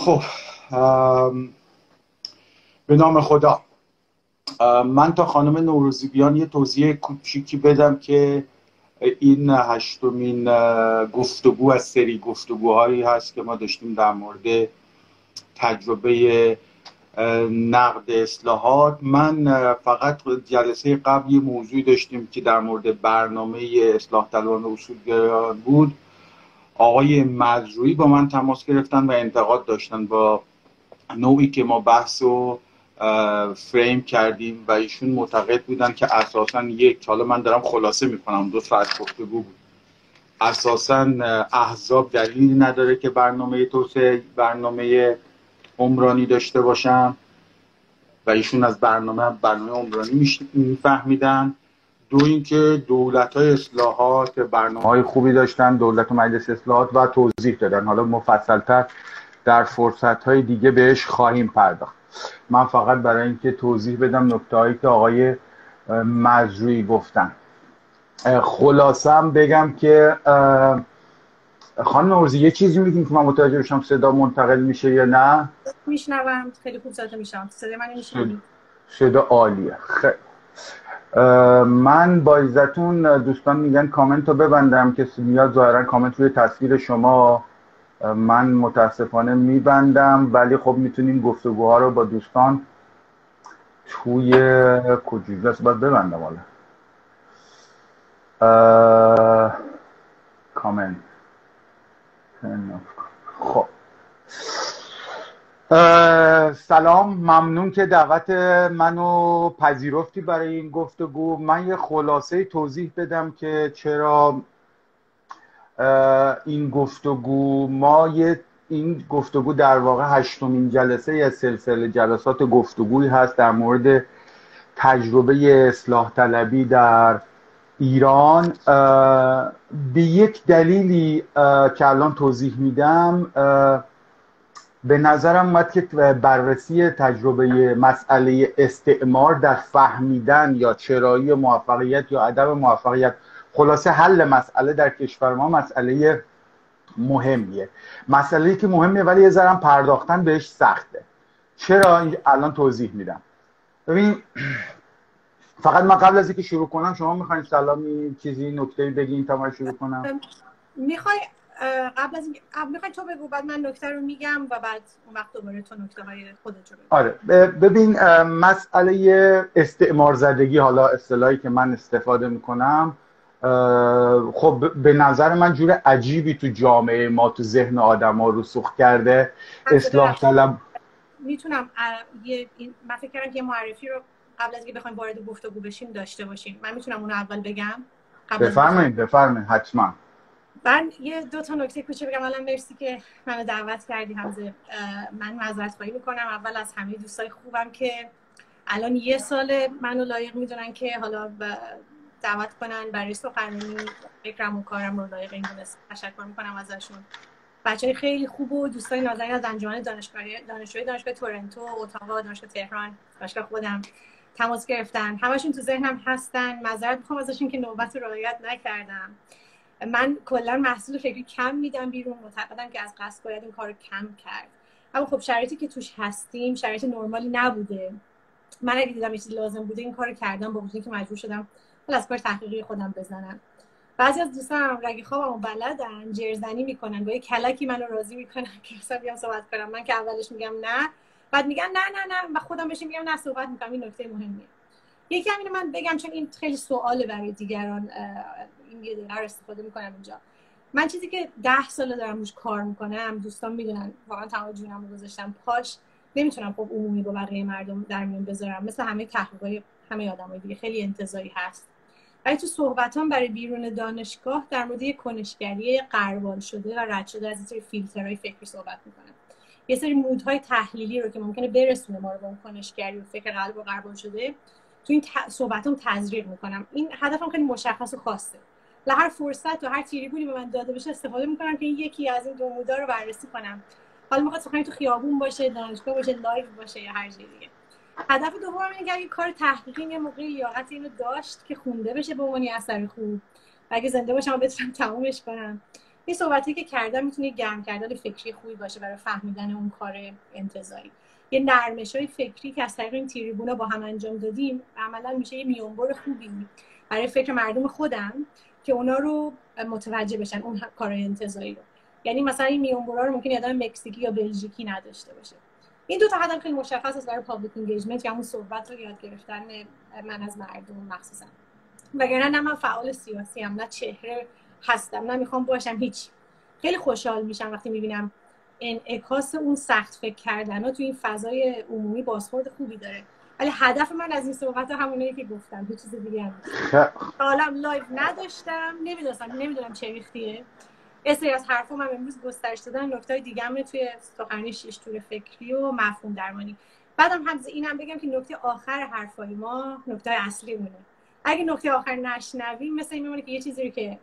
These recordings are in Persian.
خب به نام خدا. من تا خانم نوروزی بیان یه توضیح کوچیکی بدم که این هشتمین گفتگو از سری گفتگوهایی هست که ما داشتیم در مورد تجربه نقد اصلاحات. من فقط جلسه قبل یه موضوعی داشتیم که در مورد برنامه اصلاح طلبان اصولگرایان بود. آقای مزروی با من تماس گرفتن و انتقاد داشتن با نوعی که ما بحث و فریم کردیم و ایشون معتقد بودن که اساسا یک حالا من دارم خلاصه می‌کنم دو ساعت گفتگو بود. اساسا احزاب دلیلی نداره که برنامه توسعه برنامه عمرانی داشته باشن و ایشون از برنامه برنامه عمرانی میفهمیدن. دو اینکه دولت های اصلاحات برنامه های خوبی داشتن دولت و مجلس اصلاحات و توضیح دادن. حالا مفصلتر در فرصت های دیگه بهش خواهیم پرداخت. من فقط برای اینکه توضیح بدم نکته هایی که آقای مجروی گفتن. خلاصم بگم که خانم نورزی یه چیزی میگیم که من متوجه بشم صدا منتقل میشه یا نه؟ میشنوم. خیلی خوب صدا میشم صدا من میشنوی صدا عالیه. خیلی. من با عزتون دوستان میگن کامنت رو ببندم. که میاد ظاهرا کامنت روی تصویر شما من متاسفانه میبندم. ولی خب می‌تونیم گفتگوها رو با دوستان توی کجوزه باید ببندم حالا. کامنت. خب. سلام ممنون که دعوت منو پذیرفتی برای این گفتگو. من یه خلاصه توضیح بدم که چرا این گفتگو. ما یه این گفتگو در واقع هشتمین جلسه یا سلسله جلسات گفتگویی هست در مورد تجربه اصلاح طلبی در ایران. به یک دلیلی که الان توضیح میدم به نظرم اومد که بررسی تجربه مسئله استعمار در فهمیدن یا چرایی موفقیت یا عدم موفقیت خلاصه حل مسئله در کشور ما مسئله مهمیه. مسئله که مهمه ولی یه ذرم پرداختن بهش سخته. چرا؟ الان توضیح میدم. ببین فقط من قبل از اینکه شروع کنم شما می‌خواین سلامی چیزی نکته بگین تا من شروع کنم؟ می‌خوای قبل از می‌خوای تو بگو بعد من نکته رو میگم و بعد اون وقت دوباره تو نکته های خودت رو آره ببین مسئله استعمار زدگی حالا اصطلاحی که من استفاده می‌کنم خب به نظر من جور عجیبی تو جامعه ما تو ذهن آدم ها رسوخ کرده. اصلاح طلب می‌تونم یه من فکر کردم که معرفی رو قبل از اینکه بخوایم وارد گفتگو بشیم داشته باشیم. من می‌تونم اون اول بگم؟ بفرمایید بفرمایید حتما. من یه دو تا نکته کوچه بگم. اولا مرسی که منو دعوت کردی همزه من معذرت خواهی می‌کنم. اول از همه دوستای خوبم که الان یه سال منو لایق می‌دونن که حالا دعوت کنن برای سخنرانی فکرم و کارم رو لایق این دونست تشکر می‌کنم ازشون. بچه های خیلی خوب و دوستای نازنین از انجمن دانشگاهی دانشجوی دانشگاه تورنتو اتاوا دانشگاه تهران دانشگاه خودم تماس گرفتن. همشون تو ذهنم هستن. معذرت می‌خوام ازشون که نوبت رعایت نکردم. من کلا محصول فکری کم میدم بیرون معتقدم که از قصد باید این کار کم کرد. اما خب شرایطی که توش هستیم شرایط نرمالی نبوده. من اگه دیدم چیزی لازم بوده این کار کردم با وجودی که مجبور شدم از کار تحقیقی خودم بزنم. بعضی از دوستان رگی خوابمو بلدن جرزنی می‌کنن با یه کلکی منو راضی می‌کنن که مثلا بیام صحبت کنم. من که اولش میگم نه بعد میگن نه نه نه و خودم بهش میگم نه صحبت می‌کنم. این نکته مهمیه. یکی همین من بگم چون این خیلی سواله برای دیگران این یه دقیقه استفاده می‌کنم اینجا. من چیزی که ده ساله دارم روش کار می‌کنم دوستان می‌دونن واقعا تمام جونم رو گذاشتم پاش نمی‌تونم خب عمومی با بقیه مردم در میون بذارم. مثل همه تحقیقای همه آدمای دیگه خیلی انتزاعی هست. ولی تو صحبتام برای بیرون دانشگاه در مورد کنشگری قربال شده و رد شده از سری فیلترهای فکری صحبت می‌کنم. یه سری مودهای تحلیلی رو که ممکنه برسونه ما رو به کنشگری و فکر غلط و غربال شده تو این صحبتام تزریق می‌کنم. این هدفم خیلی مشخص و خاصه. و هر فرصت و هر تریبونی به من داده بشه استفاده می‌کنم که این یکی از این دو مودا رو بررسی کنم. حالا می‌خواد سخنی تو خیابون باشه دانشگاه باشه لایو باشه یا هر جای دیگه. هدف دوم اینه که اگه کار تحقیقی یه موقعی لیاقت اینو داشت که خونده بشه به عنوان اثر خوب و اگه زنده باشم بتونم تمومش کنم. این صحبتی که کردم می‌تونه گرم کردن فکری خوبی باشه برای فهمیدن اون کار انتزاعی یه نرمش های فکری که از طریق این تریبونا با هم انجام دادیم عملا میشه یه میونبر خوبی برای فکر مردم خودم. که اونا رو متوجه بشن اون کار انتزاعی رو. یعنی مثلا این میونبرا رو ممکن آدم مکزیکی یا بلژیکی نداشته باشه. این دو تا هدف خیلی مشخص است برای public engagement یا همون صحبت رو یاد گرفتن من از مردم مخصوصا. وگرنه نه من فعال سیاسی هم نه چهره هستم نه می‌خوام باشم هیچ خیلی خوشحال میشم وقتی می‌بینم انعکاس اون سخت فکر کردن ها تو این فضای عمومی بازخورد خوبی داره. ولی هدف من از این صحبت همونه که گفتم هیچ چیز دیگه هم حالا لایو نداشتم نمی‌دونستم نمی‌دونم چه ریختیه. اسری از حرفم من امروز گسترش دادن نکته دیگه هم توی سخنرانی شش طور فکری و مفهوم درمانی. بعدم هم اینم بگم که نکته آخر حرفای ما نکته اصلی مونه اگه نکته آخر نشنویم مثل این میمونه که یه چیزی رو که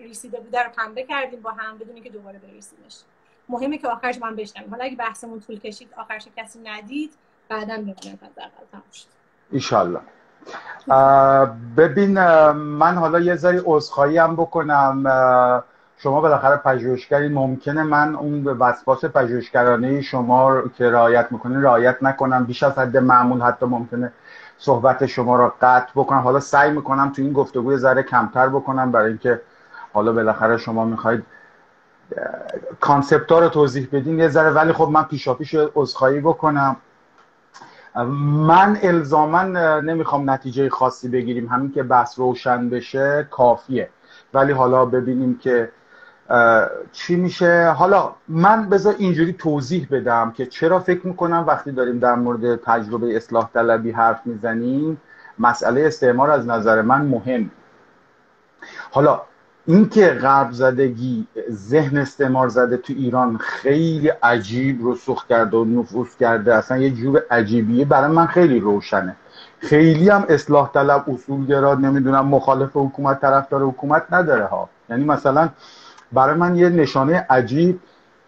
ریسیده بوده رو پنبه کردیم با هم بدونی که دوباره بریسیمش. مهمه که آخرش من بشنویم. حالا اگه بحثمون طول کشید آخرش کسی ندید بعدا شد. ایشالله ببین من حالا یه ذری عذرخواهی هم بکنم شما بالاخره پژوهشگری ممکنه من اون وسواس پژوهشگرانه شما که رعایت می‌کنه رعایت نکنم. بیش از حد معمول حتی ممکنه صحبت شما را قطع بکنم. حالا سعی می‌کنم تو این گفتگوی ذره کمتر بکنم برای اینکه حالا بالاخره شما می‌خواید کانسپت رو توضیح بدین یه ذره. ولی خب من پیشا پیش عذرخواهی بکنم. من الزاما نمی‌خوام نتیجه خاصی بگیریم. همین که بحث روشن بشه کافیه. ولی حالا ببینیم که چی میشه. حالا من بذار اینجوری توضیح بدم که چرا فکر می‌کنم وقتی داریم در مورد تجربه اصلاح طلبی حرف می‌زنیم مسئله استعمار از نظر من مهم حالا اینکه غرب زدگی ذهن استعمار زده تو ایران خیلی عجیب رسوخ کرده و نفوذ کرده اصلا یه جور عجیبیه. برای من خیلی روشنه. خیلی هم اصلاح طلب اصولگرا نمی‌دونم مخالف حکومت طرفدار حکومت نداره ها. یعنی مثلا برای من یه نشانه عجیب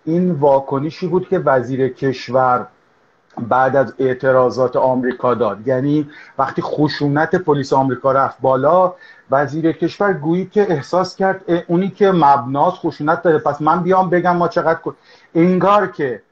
این واکنشی بود که وزیر کشور بعد از اعتراضات آمریکا داد. یعنی وقتی خشونت پلیس آمریکا رفت بالا وزیر کشور گویی که احساس کرد اونی که مبناس خشونت داره پس من بیام بگم ما چقدر انگار که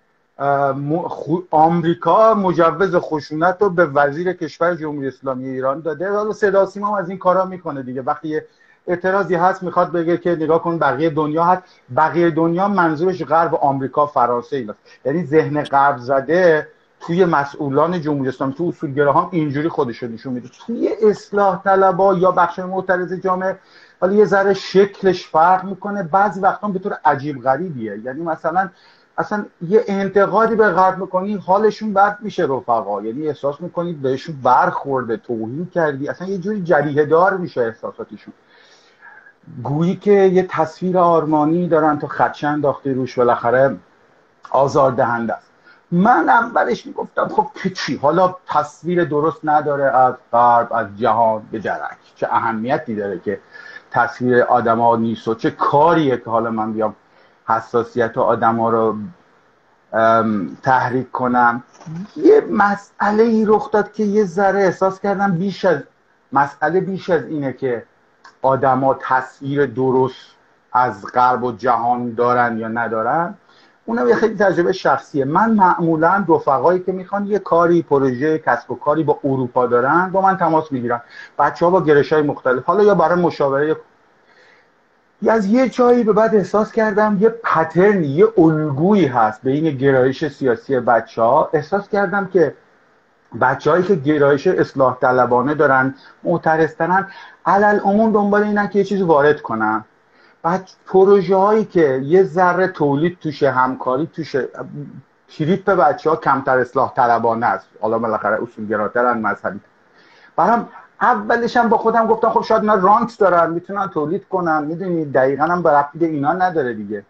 آمریکا مجوز خشونت رو به وزیر کشور جمهوری اسلامی ایران داده حالا صدا سیما از این کارا می‌کنه دیگه. وقتی اعتراضی هست می‌خواد بگه که نگاه کن بقیه دنیا هست. بقیه دنیا منظورش غرب آمریکا فرانسه اینا یعنی ذهن غرب زده توی مسئولان جمهوری اسلامی تو اصولگراهان اینجوری خودش نشون میده. توی اصلاح طلبا یا بخش معترض جامعه حالا یه ذره شکلش فرق می‌کنه. بعضی وقتا به طور عجیب غریبیه. یعنی مثلا اصلا یه انتقادی به غرب می‌کنی حالشون بد میشه رفقا. یعنی احساس می‌کنید بهشون برخورده توهین کردی. اصلا یه جوری جریه دار میشه احساساتشون. گویی که یه تصویر آرمانی دارن تو خدشه انداخته روش بالاخره آزار دهنده است. من اولش می‌گفتم خب که حالا تصویر درست نداره از غرب از جهان به جرک چه اهمیتی داره که تصویر آدما نیست و چه کاریه که حالا من بیام حساسیت آدما رو تحریک کنم؟ یه مسئله ای رخ داد که یه ذره احساس کردم بیش از مسئله بیش از اینه که آدما تصویر درست از غرب و جهان دارن یا ندارن. اونم یه خیلی تجربه شخصیه. من معمولا رفقایی که می‌خوان یه کاری پروژه کسب و کاری با اروپا دارن با من تماس می‌گیرن. بچه ها با گرش های مختلف. حالا یا برای مشاوره یا از یه جایی به بعد احساس کردم یه پترنی یه الگویی هست بین گرایش سیاسی بچه ها احساس کردم که بچههایی که گرایش اصلاح طلبانه دارن معترضترن علل عموم دنبال اینن که یه چیزی وارد کنن. بعد پروژه هایی که یه ذره تولید توشه همکاری توشه. تریپ بچه ها کمتر اصلاح طلبانه است. حالا بالاخره اصولگراترن مذهبی. برام اولش هم با خودم گفتم خب شاید اینا رانت دارن می‌تونن تولید کنن. می‌دونی دقیقا هم به اینا نداره دیگه.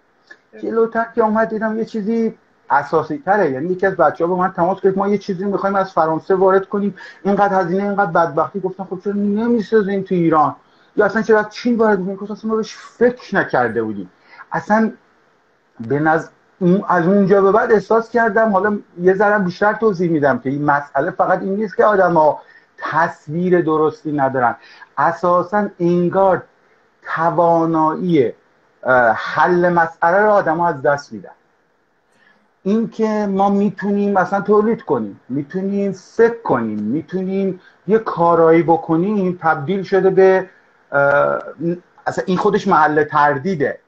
جلوتر که اومد دیدم یه چیزی اساسی تره یعنی یکی از بچه ها با من تماس گرفت ما یه چیزی می‌خوایم از فرانسه وارد کنیم. اینقدر هزینه اینقدر بدبختی. گفتم خب چرا نمی‌سازیم تو ایران؟ یا اصلا چرا چین وارد کنیم اصلا ما بهش فکر نکرده بودیم. اصلا به نظر از اونجا به بعد احساس کردم حالا یه ذره بیشتر توضیح میدم که این مسئله فقط این نیست که آدم ها تصویر درستی ندارن. اساسا انگار توانایی حل مسئله رو آدم از دست میدن. این که ما می‌تونیم مثلا تولید کنیم می‌تونیم فکر کنیم می‌تونیم یه کارایی بکنیم تبدیل شده به اصلا این خودش محل تردیده.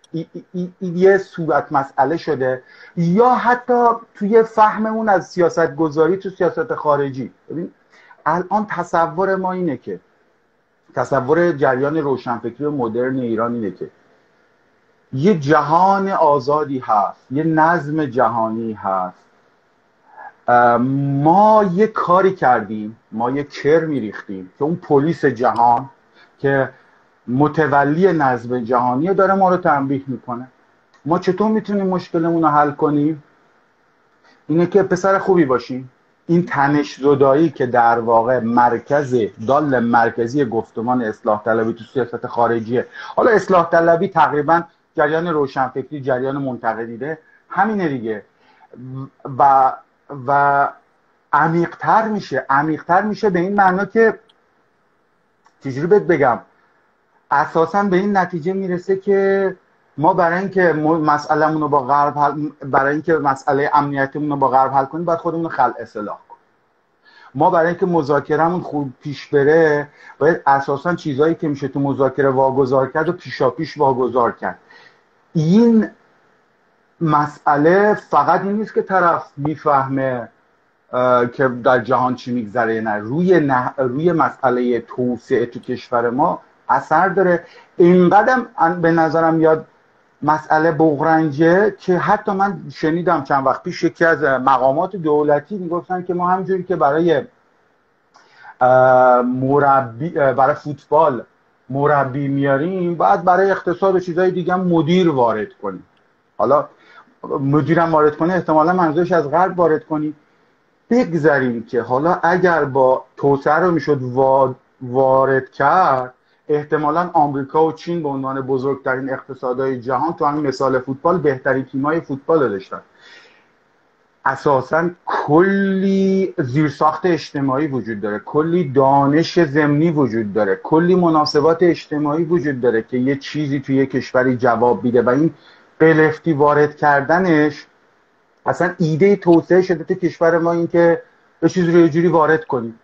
این یه صورت مسئله شده. یا حتی توی فهممون از سیاست گذاری تو سیاست خارجی. ببین الان تصور ما اینه که تصور جریان روشنفکری مدرن ایران اینه که یه جهان آزادی هست یه نظم جهانی هست. ما یه کاری کردیم ما یه کر میریختیم که اون پلیس جهان که متولی نظم جهانی داره ما رو تنبیه می‌کنه. ما چطور می‌تونیم مشکلمون رو حل کنیم؟ اینه که پسر خوبی باشیم این تنش زدایی که در واقع مرکز دال مرکزی گفتمان اصلاح طلبی تو سیاست خارجیه. حالا اصلاح طلبی تقریبا جریان روشنفکری جریان منتقدیده همینه دیگه. و و عمیقتر میشه عمیقتر میشه به این معنا که چجوری بگم؟ اساسا به این نتیجه می‌رسه که ما برای اینکه مسئلهمون رو با غرب حل برای اینکه مسئله امنیتمون رو با غرب حل کنیم باید خودمون خلع اصلاح کنیم. ما برای اینکه مذاکرهمون خوب پیش بره باید اساسا چیزهایی که میشه تو مذاکره واگذار کرد و پیشا پیش واگذار کرد. این مسئله فقط این نیست که طرف می‌فهمه که در جهان چی میگذره نه. روی, نه، روی مسئله توسعه تو کشور ما اثر داره. اینقدر به نظرم یاد مسئله بغرنجه که حتی من شنیدم چند وقت پیش یکی از مقامات دولتی می‌گفتن که ما همجوری که برای مربی برای فوتبال مربی میاریم بعد برای اقتصاد و چیزهای دیگه مدیر وارد کنیم. حالا مدیرم وارد کنه احتمالا منظورش از غرب وارد کنیم. بگذاریم که حالا اگر با توسعه رو می‌شد وارد کرد احتمالا آمریکا و چین به عنوان بزرگترین اقتصادهای جهان تو همین مثال فوتبال بهترین تیمای فوتبال داشتن. اساسا کلی زیرساخت اجتماعی وجود داره کلی دانش زمینی وجود داره کلی مناسبات اجتماعی وجود داره که یه چیزی توی یه کشوری جواب بیده و این قلفتی وارد کردنش اصلا ایده توسعه شده تو کشور ما این که یه چیزی رو یه جوری وارد کنیم.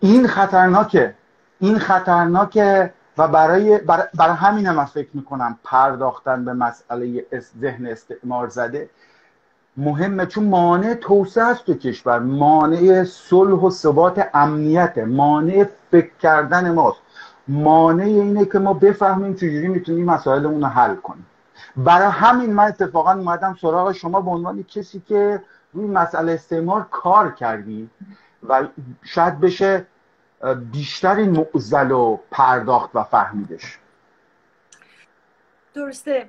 این خطرناکه. این خطرناکه و برای برای همین من فکر می‌کنم پرداختن به مسئله ذهن استعمار زده. مهمه چون مانع توسعه است تو کشور. مانع صلح و ثبات امنیت. مانع فکر کردن ماست. مانع اینه که ما بفهمیم چجوری می‌تونیم مسائلمون رو حل کنیم. برای همین من اتفاقا اومدم سراغ شما به عنوان کسی که روی مسئله استعمار کار کردی و شاید بشه بیشتر این و پرداخت و فهمیدش. درسته.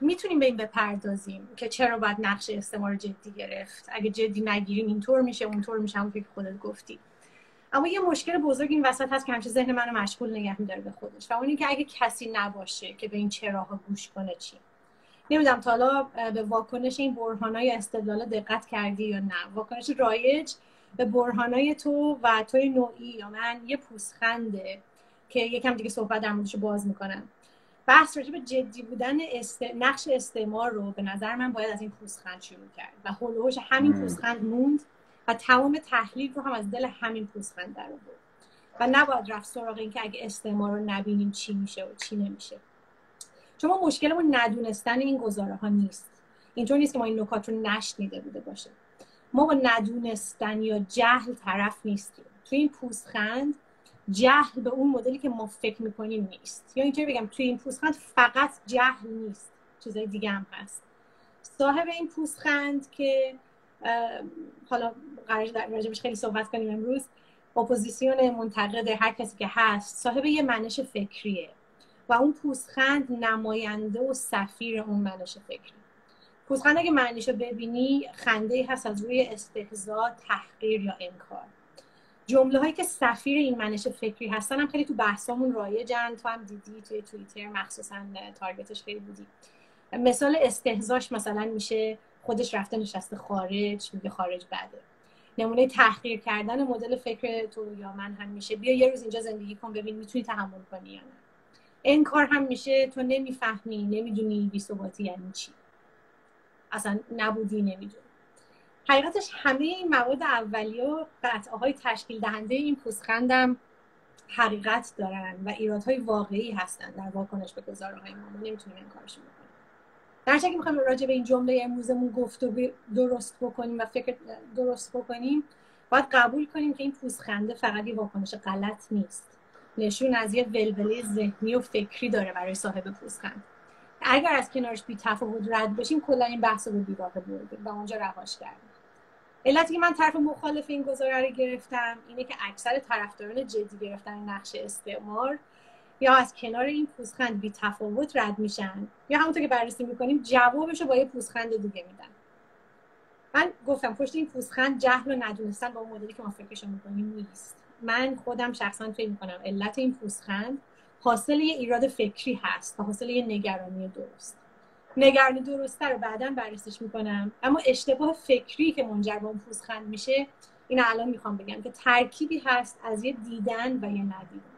می‌تونیم به این بپردازیم که چرا باید نقش استعمار جدی گرفت. اگه جدی نگیریم اینطور میشه اونطور میشه همون که خودت گفتی. اما یه مشکل بزرگ این وسط هست که همیشه ذهن منو مشغول نگه میداره به خودش. و اون که اگه کسی نباشه که به این چراها گوش کنه چی؟ نمی‌دونم تا حالا به واکنش این برهانای استدلال دقت کردی یا نه؟ واکنش رایج به برهانای تو و توی نوعی یا من یه پوسخنده که یکم دیگه صحبت در موردش باز می‌کنم. بحث راجع به جدی بودن است... نقش استعمار رو به نظر من باید از این پوسخند شروع کرد و هلوهوش همین پوسخند موند و تمام تحلیل رو هم از دل همین پوسخند در بود و نباید رفت سراغ این که اگه استعمار رو نبینیم چی میشه و چی نمیشه. چون ما مشکلمون ندونستن این گزاره ها نیست. اینطور نیست که ما این نکات رو نشنیده بوده باشه. ما با ندونستن یا جهل طرف نیستیم. توی این پوسخند جهل به اون مدلی که ما فکر می‌کنیم نیست. یا اینطوری بگم توی این پوزخند فقط جهل نیست. چیزای دیگه هم هست. صاحب این پوزخند که حالا قرار در راجبش خیلی صحبت کنیم امروز اپوزیسیون منتقد هر کسی که هست صاحب یه منش فکریه. و اون پوزخند نماینده و سفیر اون منش فکری پوزخند اگه معنیشو ببینی خنده هست از روی استهزا تحقیر یا انکار. جمله هایی که سفیر این منش فکری هستن هم خیلی تو بحثامون رایجن تو هم دیدی توی توییتر مخصوصا تارگتش خیلی بودی. مثال استهزاش مثلا میشه خودش رفته نشسته خارج میگه خارج بده. نمونه تحقیر کردن مدل فکر تو یا من هم میشه. بیا یه روز اینجا زندگی کن ببین می‌تونی تحمل کنی یا نه. انکار هم میشه تو نمی‌فهمی نمی‌دونی بیثباتی یعنی چی. اصلا نبودی نمی‌دونی. حقیقتش همه این مواد اولیه و قطعه های تشکیل دهنده این پوزخندم حقیقت دارن و ایرادهای واقعی هستن در واکنش به گزارهای ما. ما نمی‌تونیم انکارش بکنیم. در که می‌خوایم راجع به این جمله امروزمون گفت و درست بکنیم و فکر درست بکنیم باید قبول کنیم که این پوزخنده فقط یه واکنش غلط نیست. نشون از یه ولوله ذهنی و فکری داره برای صاحب پوزخند اگر از کنارش بی تفاوت رد بشیم کلا این بحث رو بیراه بردیم و اونجا رهاش کردیم. علتی که من طرف مخالف این گزاره رو گرفتم اینه که اکثر طرفداران جدی گرفتن نقش استعمار یا از کنار این پوزخند بی تفاوت رد میشن یا همونطور که بررسی می‌کنیم جوابش رو با یه پوزخند دیگه میدن. من گفتم پشت این پوزخند جهل و ندونستن با اون مدلی که ما فکرشو می‌کنیم نیست. من خودم شخصا فکر می‌کنم علت این پوزخند حاصل یه ایراد فکری هست و حاصل یه نگرانی درست. نگرانی درسته رو بعدا بررسیش می‌کنم اما اشتباه فکری که منجر به اون پوزخند میشه این الان می‌خوام بگم که ترکیبی هست از یه دیدن و یه ندیدن.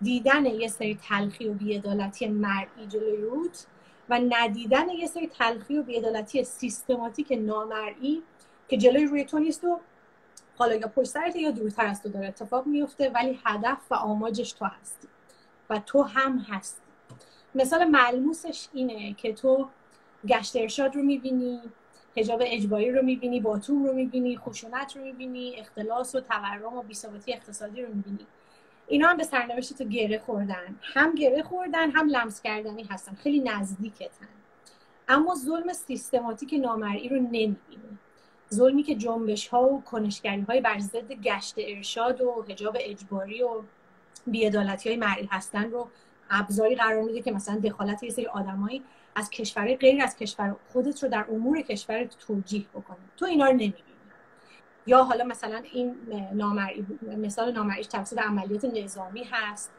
دیدن یه سری تلخی و بیعدالتی مرئی جلوی روت و ندیدن یه سری تلخی و بیعدالتی سیستماتیک نامرئی که جلوی روی تو نیست و حالا یا پشت یا دورتر از تو داره اتفاق میفته ولی هدف و آماجش تو هستی. و تو هم هستی. مثال ملموسش اینه که تو گشت ارشاد رو می‌بینی هجاب اجباری رو می‌بینی باتوم رو می‌بینی خشونت رو می‌بینی اختلاس و تورم و بیثباتی اقتصادی رو می‌بینی. اینا هم به سرنوشت تو گره خوردن. هم گره خوردن هم لمس کردنی هستن. خیلی نزدیکتن. اما ظلم سیستماتیک نامرئی رو نمی‌بینی. ظلمی که جنبش ها و کنشگری های بر ضد گشت ارشاد و حجاب اجباری و بیعدالتی های مرئی هستن رو ابزاری قرار میده که مثلا دخالت یه سری آدمایی از کشورهای غیر از کشور خودت رو در امور کشور توجیه بکنه. تو اینا رو نمی‌بینی. یا حالا مثلا این نامرئی مثال نامرئیش توسط عملیات نظامی هست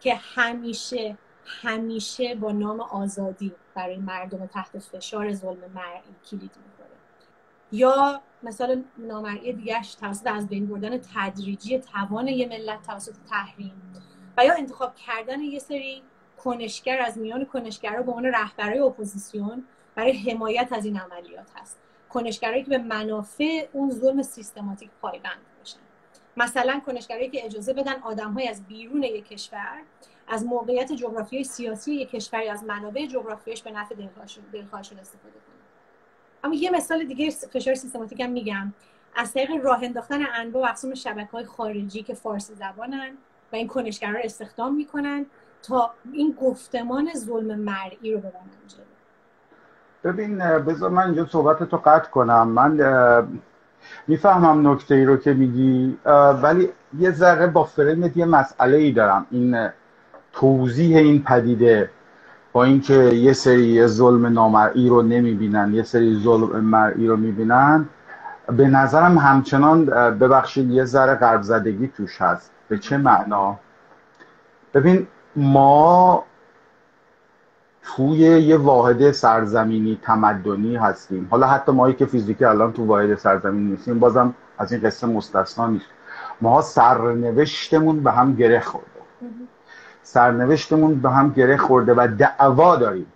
که همیشه همیشه با نام آزادی برای مردم تحت فشار ظلم مرئی کلید می‌کنه. یا مثلا نامرئی دیگهش توسط از بین بردن تدریجی توان یه ملت توسط تحریم و یا انتخاب کردن یه سری کنشگر از میان کنشگرها به عنوان رهبرای اپوزیسیون برای حمایت از این عملیات هست. کنشگرایی که به منافع اون ظلم سیستماتیک پایبند باشن. مثلا کنشگرایی که اجازه بدن آدمهای از بیرون یک کشور از موقعیت جغرافیایی سیاسی یک کشوری از منابع جغرافیایش به نفع دلخواهشون استفاده کنن. اما یه مثال دیگه فشار سیستماتیک هم میگم. از طریق راه انداختن انواع و اقسام شبکه های خارجی که فارسی زبانن و این کنشگرها رو استخدام می‌کنن تا این گفتمان ظلم مرئی رو ببرن جلو. ببین بذار من اینجا صحبت تو قطع کنم. من می‌فهمم نکته ای رو که میگی ولی یه ذره با فرمت یه مسئله ای دارم. این توضیح این پدیده با اینکه یه سری ظلم نامرئی رو نمی‌بینن یه سری ظلم مرئی رو می‌بینن به نظرم همچنان ببخشید یه ذره قرب زدگی توش هست. به چه معنا؟ ببین ما توی یه واحد سرزمینی تمدنی هستیم. حالا حتی مایی که فیزیکی الان تو واحد سرزمینی نیستیم بازم از این قصه مستثنا نیست. ما سرنوشتمون به هم گره خورده. سرنوشتمون به هم گره خورده و دعوا داریم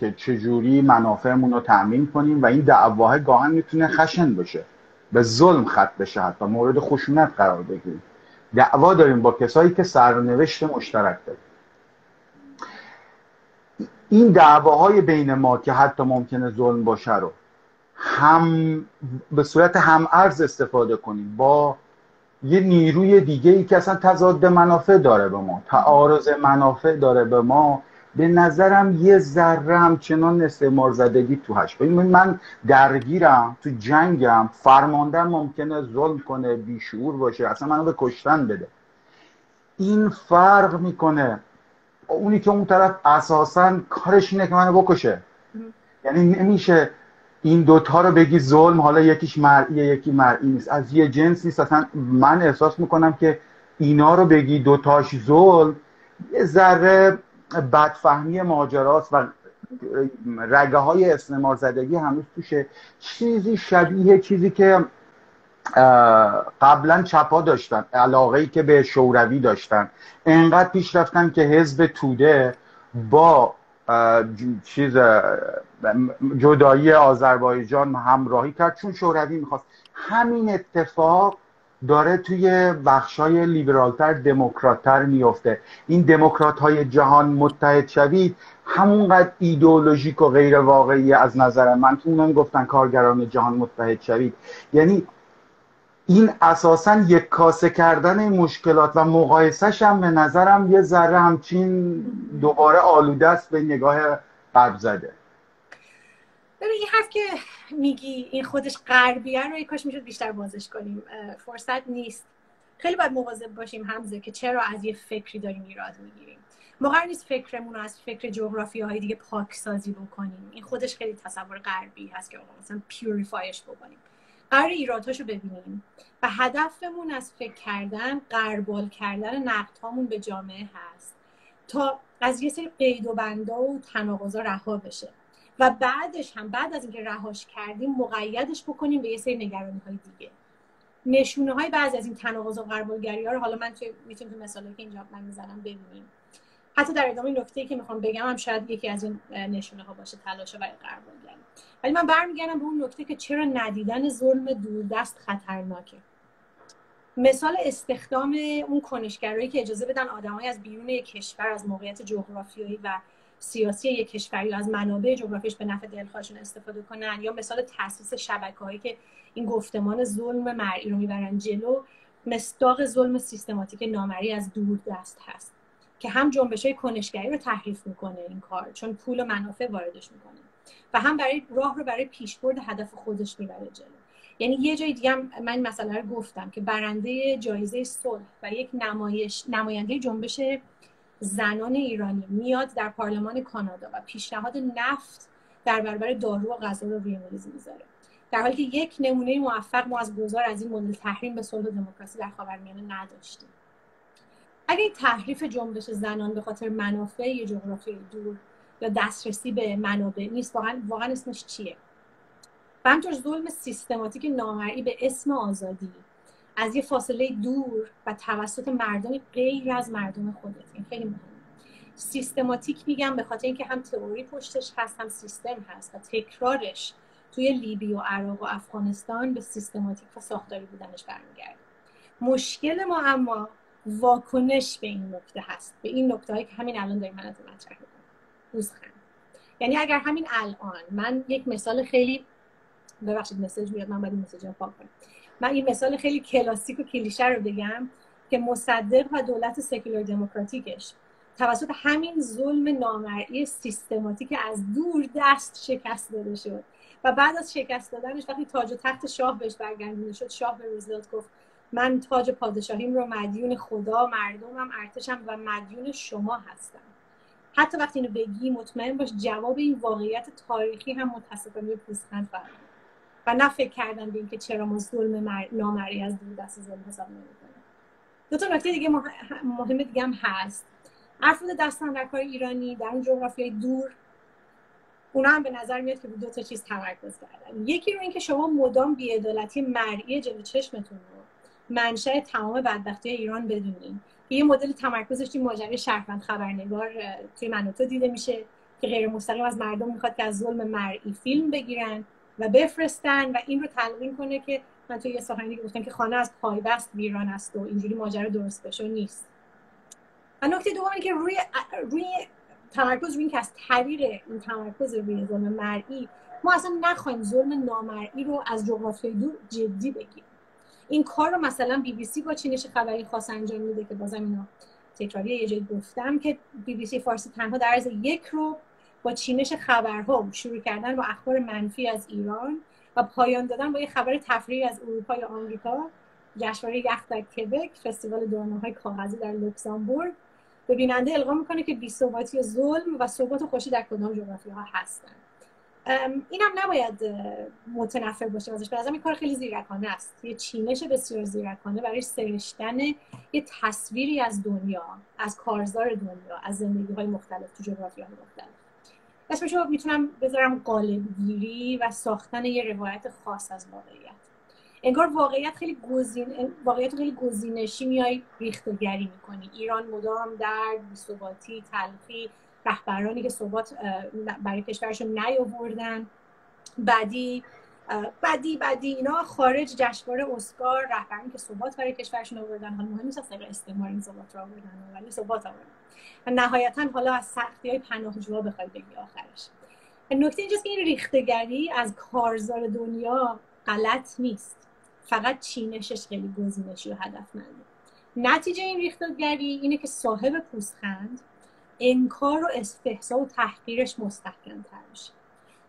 که چجوری منافعمون رو تأمین کنیم و این دعواه گاهن می‌تونه خشن بشه به ظلم خط بشه حتی مورد خشونت قرار بگیریم. دعوا داریم با کسایی که سرنوشت مشترک داریم. این دعواهای بین ما که حتی ممکنه ظلم باشه رو هم به صورت هم ارز استفاده کنیم با یه نیروی دیگه ای که اصلا تضاد منافع داره به ما تعارض منافع داره به ما. به نظرم یه ذره همچنان استعمار زدگی تو هش من درگیرم تو جنگم. فرماندن ممکنه ظلم کنه بیشعور باشه اصلا منو به کشتن بده. این فرق می‌کنه. اونی که اون طرف اساسا کارش اینه که منو بکشه. یعنی نمیشه این دوتا رو بگی ظلم حالا یکیش مرئیه یکی مرئی نیست. از یه جنس نیست. اصلا من احساس می‌کنم که اینا رو بگی دوتاش ظلم یه ذره بدفهمی ماجراست و رگه های استعمار زدگی هنوز توشه. چیزی شبیه چیزی که قبلا چپا داشتن علاقه ای که به شوروی داشتن. انقدر پیش رفتن که حزب توده با چیز جدایی آذربایجان همراهی کرد. چون شوروی می‌خواست. همین اتفاق داره توی بخشای لیبرالتر دموکراتتر میفته این دموکرات های جهان متحد شوید همونقدر ایدئولوژیک و غیر واقعی از نظر من تو اونم گفتن کارگران جهان متحد شوید. یعنی این اساسا یک کاسه کردن مشکلات و مقایسش هم به نظرم یه ذره همچین دوباره آلوده است به نگاه قبل زده. ببین این حرف که میگی این خودش غربیه رو کاش می‌شد بیشتر بازش کنیم. فرصت نیست. خیلی باید مواظب باشیم همزه که چرا از یه فکری داریم ایراد می‌گیریم. ما نیست فکرمون رو از فکر جغرافی های دیگه پاکسازی بکنیم. این خودش خیلی تصور غربی هست که مثلا پیوریفایش بکنیم. قرار ایرادهاشو ببینیم. و هدفمون از فکر کردن قربال کردن نقد به جامعه هست. تا از یه سری قید و بندا و تناقضا رها بشه. و بعدش هم بعد از اینکه رهاش کردیم مقیدش بکنیم به یه سری نگرانی های دیگه. نشونه های بعضی از این تناقض و قربالگری ها رو حالا من توی می‌تونم تو مثالی که اینجا من می‌زنم ببینیم. حتی در ادامه نکته که می‌خوام بگم هم شاید یکی از این نشونه ها باشه تلاش برای قربالگری ولی من برمیگردم به اون نکته که چرا ندیدن ظلم دوردست خطرناکه. مثال استخدام اون کنشگرایی که اجازه بدن آدمای از بیرون کشور از موقعیت جغرافیایی و سیاسی یک کشوری از منابع جغرافیش به نفع دلخواهشون استفاده کنن یا مثال تاسیس شبکه هایی که این گفتمان ظلم مرئی رو می‌برن جلو مصداق ظلم سیستماتیک نامری از دور دست هست که هم جنبش های کنشگری رو تحریف می‌کنه این کار چون پول و منافع واردش می‌کنه و هم برای راه رو برای پیشبرد هدف خودش می‌بره جلو. یعنی یه جای دیگه من مسئله رو گفتم که برنده جایزه صلح و یک نمایش نماینده جنبش زنان ایرانی میاد در پارلمان کانادا و پیشنهاد نفت در برابر دارو و غذا رو روی میز می‌ذاره. در حالی که یک نمونه موفق ما از گذار از این مدل تحریم به صلح دموکراسی در خاورمیانه نداشتیم. این تحریف جنبش زنان به خاطر منافع جغرافی دور یا دسترسی به منابع نیست واقعا واقعا اسمش چیه؟ و همطور ظلم سیستماتیک نامرئی به اسم آزادی از یه فاصله دور و توسط مردم غیر از مردم خودت. این خیلی مهمه. سیستماتیک میگم به خاطر اینکه هم تئوری پشتش هست هم سیستم هست و تکرارش توی لیبی و عراق و افغانستان به سیستماتیک و ساختاری بودنش برمیگرده. مشکل ما اما واکنش به این نکته هست. به این نکته هایی که همین الان داریم من مطرح می‌کنم یعنی اگر همین الان من یک مثال خیلی ببخشید مسیج میاد. من باید این مسیج رو پاک کنم. من این مثال خیلی کلاسیک و کلیشه رو بگم که مصدق و دولت سکولار دموکراتیکش توسط همین ظلم نامرئی سیستماتیک از دور دست شکست داده شد و بعد از شکست دادنش وقتی تاج و تخت شاه بهش برگردونده شد شاه به روزولت گفت من تاج پادشاهیم رو مدیون خدا مردمم ارتشم و مدیون شما هستم. حتی وقتی اینو بگی مطمئن باش جواب این واقعیت تاریخی هم متاسفانه پوزخند خواهد. و نه فکر کردن به اینکه چرا ما ظلم مر... نامری از دور دست ظلم حساب نمی‌کنیم. دو تا نکته دیگه مهم دیگه هم هست. افراد دستان در کار ایرانی در اون جغرافیای دور اونا هم به نظر میاد که دو تا چیز تمرکز کردن. یکی رو اینکه شما مدام بیعدالتی مرئی جلو چشمتون رو منشأ تمام بدبختی ایران بدونین. یه مدل تمرکزش این ماجرای شهروند خبرنگار توی مناطق دیده میشه که غیر مستقیم از مردم می‌خواد که از ظلم مرئی فیلم بگیرن. و بفرستن و این رو تلقین کنه که من توی یه سخنرانی گفتم که خانه از پایبست ویران است و اینجوری ماجرا درست بشه نیست. و نکته دومی که روی روی تمرکز روی این که از طریق این تمرکز روی ظلم مرئی ما اصلا نخواهیم ظلم نامرئی رو از جغرافیای دور جدی بگیریم. این کار رو مثلا بی بی سی با چینش خبری خاص انجام میده که بازم اینو تکراری یه جایی گفتم که بی بی سی فارسی تنها در عرض یک روز با چینش خبرها شروع کردن با اخبار منفی از ایران و پایان دادن با یه خبر تفریحی از اروپا یا آمریکا. جشنواره یخ در کبک فستیوال درناهای کاغذی در لوکزامبورگ. به بیننده القا می‌کنه که بی‌ثباتی ظلم و ثبات خوشی در کدام جغرافی ها هستن. این هم نباید متنفر باشه ازش. به این کار خیلی زیرکانه است. یه چینش بسیار زیرکانه برای سرشتن یه تصویری از دنیا از کارزار دنیا از زندگی های مختلف تو جغرافی های مختلف. اسمش رو می‌تونم بذارم قالبگیری و ساختن یه روایت خاص از واقعیت. انگار واقعیت خیلی گزین واقعیت خیلی گزینشی میای ریختگری می‌کنی. ایران مدام در بی‌ثباتی تلخی رهبرانی که ثبات برای کشورشون نیاوردن. بعدی بعدی بعدی اینا خارج جشنواره اسکار رهبرانی که ثبات برای کشورشون آوردن. حالا مهم نیست اصلا استعمار این ثبات رو آوردن ولی ثبات آوردن. و نهایتا حالا از سختی های پناهجوها بخوای بگی آخرش. نکته اینجاست که این ریختگری از کارزار دنیا غلط نیست. فقط چینشش خیلی گزینشی و هدفمنده. نتیجه این ریختگری اینه که صاحب پوستخند انکار و استحصا و تحقیرش مستحکم تر میشه.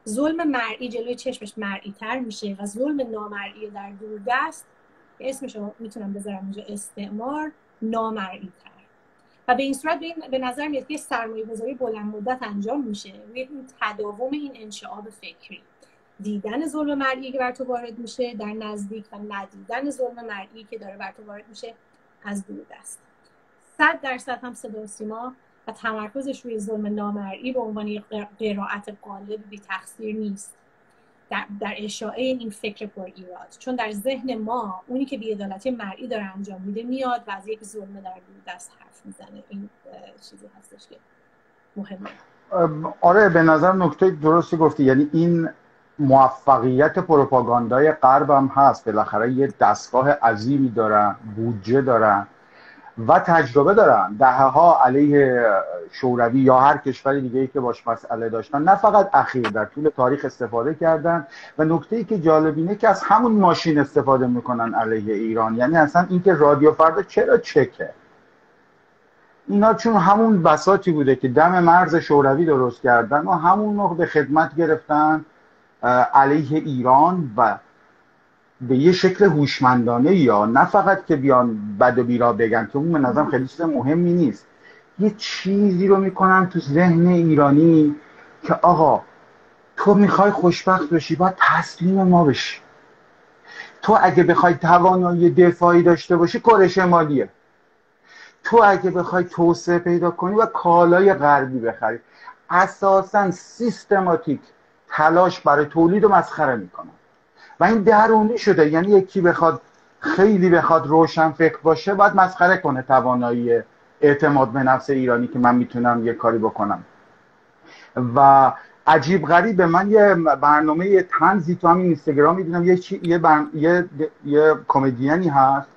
ظلم مرئی جلوی چشمش مرئی تر میشه و ظلم نامرئی در دوردست که اسمش رو می‌تونم بذارم اینجا استعمار نامرئی تر و به این صورت به نظر میاد که سرمایه گذاری بلند مدت انجام میشه. روی این تداوم این انشعاب فکری. دیدن ظلم مرئی که بر تو وارد میشه در نزدیک و ندیدن ظلم مرئی که داره بر تو وارد میشه از دور دست صد درصد هم صدا سیما و تمرکزش روی ظلم نامرئی به عنوان قرائت قالب بی تقصیر نیست. در, در اشاعه این فکر پر ایراد. چون در ذهن ما اونی که بیعدالتی مرئی داره انجام میده میاد و از یک ظلم در دست حرف می‌زنه. این چیزی هستش که مهمه. آره به نظر نکته درستی گفتی. یعنی این موفقیت پروپاگاندای غرب هم هست. بالاخره یه دستگاه عظیمی دارن بودجه دارن. و تجربه دارن. دهه ها علیه شوروی یا هر کشور دیگه ای که باش مسئله داشتن نه فقط اخیر در طول تاریخ استفاده کردن. و نکته ای که جالب اینه که از همون ماشین استفاده می‌کنن علیه ایران. یعنی اصلا اینکه رادیو فردا چرا چکه؟ اینا چون همون بساتی بوده که دم مرز شوروی درست کردن. و همون موقع به خدمت گرفتن علیه ایران و به یه شکل هوشمندانه یا نه فقط که بیان بد و بیرا بگن که اون به نظرم خیلی چیز مهمی نیست. یه چیزی رو می‌کنن تو ذهن ایرانی که آقا تو می‌خوای خوشبخت بشی باید تسلیم ما بشی. تو اگه بخوای توانایی دفاعی داشته باشی کره شمالیه. تو اگه بخوای توسعه پیدا کنی و کالای غربی بخری. اساسا سیستماتیک تلاش برای تولید و مسخره می‌کنن. و این درونی شده یعنی یکی بخواد خیلی بخواد روشن فکر باشه باید مسخره کنه توانایی اعتماد به نفس ایرانی که من می‌تونم یه کاری بکنم و عجیب غریب من یه برنامه یه تنزی تو همین اینستاگرام می‌دونم یه, یه, یه, یه کمدینی هست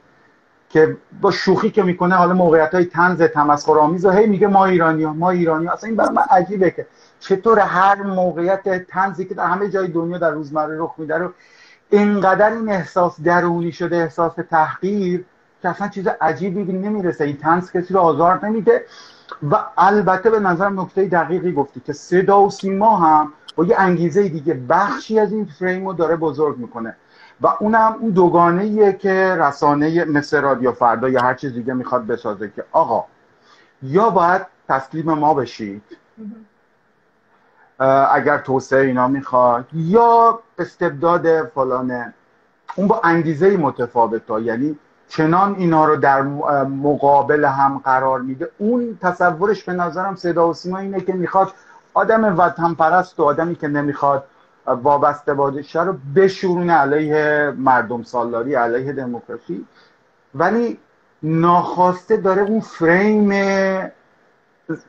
که با شوخی که می‌کنه حالا موقعیت های تنز تمسخرآمیز و هی میگه ما ایرانی ها ما ایرانی ها. اصلا این برای من عجیبه که چطور هر موقعیت تنزی که در همه جای دنیا در روزمره رخ میده رو اینقدر این احساس درونی شده احساس تحقیر که اصلا چیز عجیبی نمی‌رسه. این تنز کسی رو آزار نمیده و البته به نظر نکته دقیقی گفتی که صدا و سیما هم با یه انگیزه دیگه بخشی از این فریم رو داره بزرگ می‌کنه. و اونم اون دوگانه که رسانه مثل رادیو فردا یا هر چیز دیگه می‌خواد بسازه که آقا یا باید تسلیم ما بشید اگر توسعه اینا می‌خواد یا استبداد فلانه. اون با انگیزه متفاوت ها. یعنی چنان اینا رو در مقابل هم قرار میده. اون تصورش به نظرم صدا و سیما اینه که می‌خواد آدم وطن پرست و آدمی که نمی‌خواد وابسته باشه رو بشورونه علیه مردم سالاری علیه دموکراسی. ولی ناخواسته داره اون فریم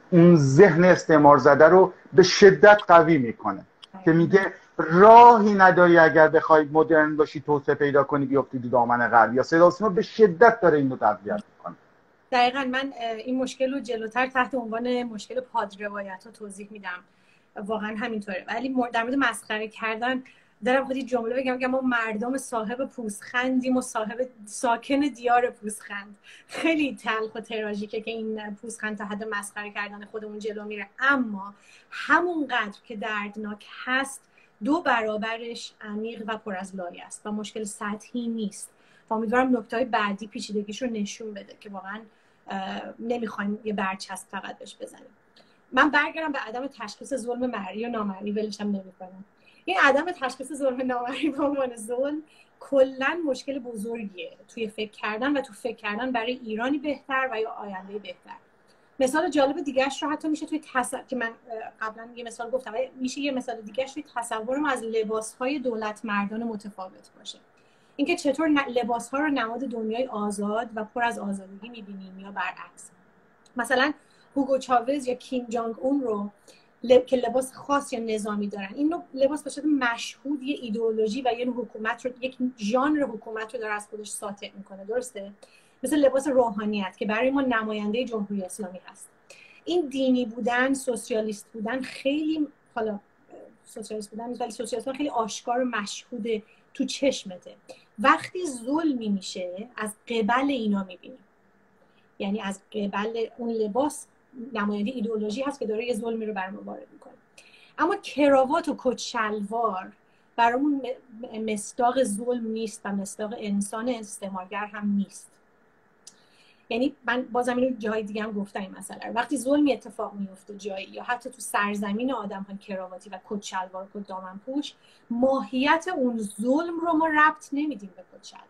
اون ذهن استعمار زده رو به شدت قوی می‌کنه. که میگه راهی نداری اگر بخوای مدرن باشی توسعه پیدا کنی بیفتی دو دامن غرب. یا صدا به شدت داره اینو تقویت می‌کنه. دقیقا من این مشکل رو جلوتر تحت عنوان مشکل پادروایت رو توضیح میدم. واقعا همینطوره. ولی در مورد مسخره کردن دارم خودی جمله بگم که ما مردم صاحب پوستخندیم و صاحب ساکن دیار پوستخند خیلی تلخ و تراژیکه که این پوستخند تا حد مسخره کردن خودمون جلو میره. اما همونقدر که دردناک هست دو برابرش عمیق و پر از لایه است و مشکل سطحی نیست. و امیدوارم نکته های بعدی پیچیدگیش رو نشون بده که واقعا نمی‌خوایم یه برچسب فقط بهش بزنیم. من برگردم به عدم تشخیص ظلم مری و نامری ولشم نمی‌کنم. این عدم تشخیص ظلم نامری به عنوان ظلم کلا مشکل بزرگیه. توی فکر کردن و تو فکر کردن برای ایرانی بهتر و یا آینده بهتر. مثال جالب دیگرش رو حتی میشه توی تصور که من قبلا یه مثال گفتم میشه یه مثال دیگرش توی تصورم از لباس های دولت مردان متفاوت باشه. اینکه چطور لباس ها رو نماد دنیای آزاد و پر از آزادگی می‌بینیم یا برعکس. مثلا هوگو چاوز یا کیم جانگ اون رو که لباس خاص یا نظامی دارن. این لباس به شکل مشهود یه ایدئولوژی و یه حکومت رو یک ژانر حکومت رو داره از خودش ساطع می‌کنه درسته؟ مثل لباس روحانیت که برای ما نماینده جمهوری اسلامی هست. این دینی بودن سوسیالیست بودن خیلی حالا سوسیالیست بودن ولی سوسیالیست خیلی آشکار و مشهود تو چشمته. وقتی ظلمی میشه از قبل اینا می‌بینیم. یعنی از قبل اون لباس نماینده ایدئولوژی هست که داره یه ظلمی رو برامون وارد می‌کنه. اما کراوات و کت شلوار برامون مستاق ظلم نیست و مستاق انسان استعمارگر هم نیست. یعنی من بازم اینو جای دیگه هم گفتم این مسئله وقتی ظلمی اتفاق میفته جایی یا حتی تو سرزمین آدم ها کراواتی و کت شلوار کت دامن پوش ماهیت اون ظلم رو ما ربط نمیدیم به کت شلوار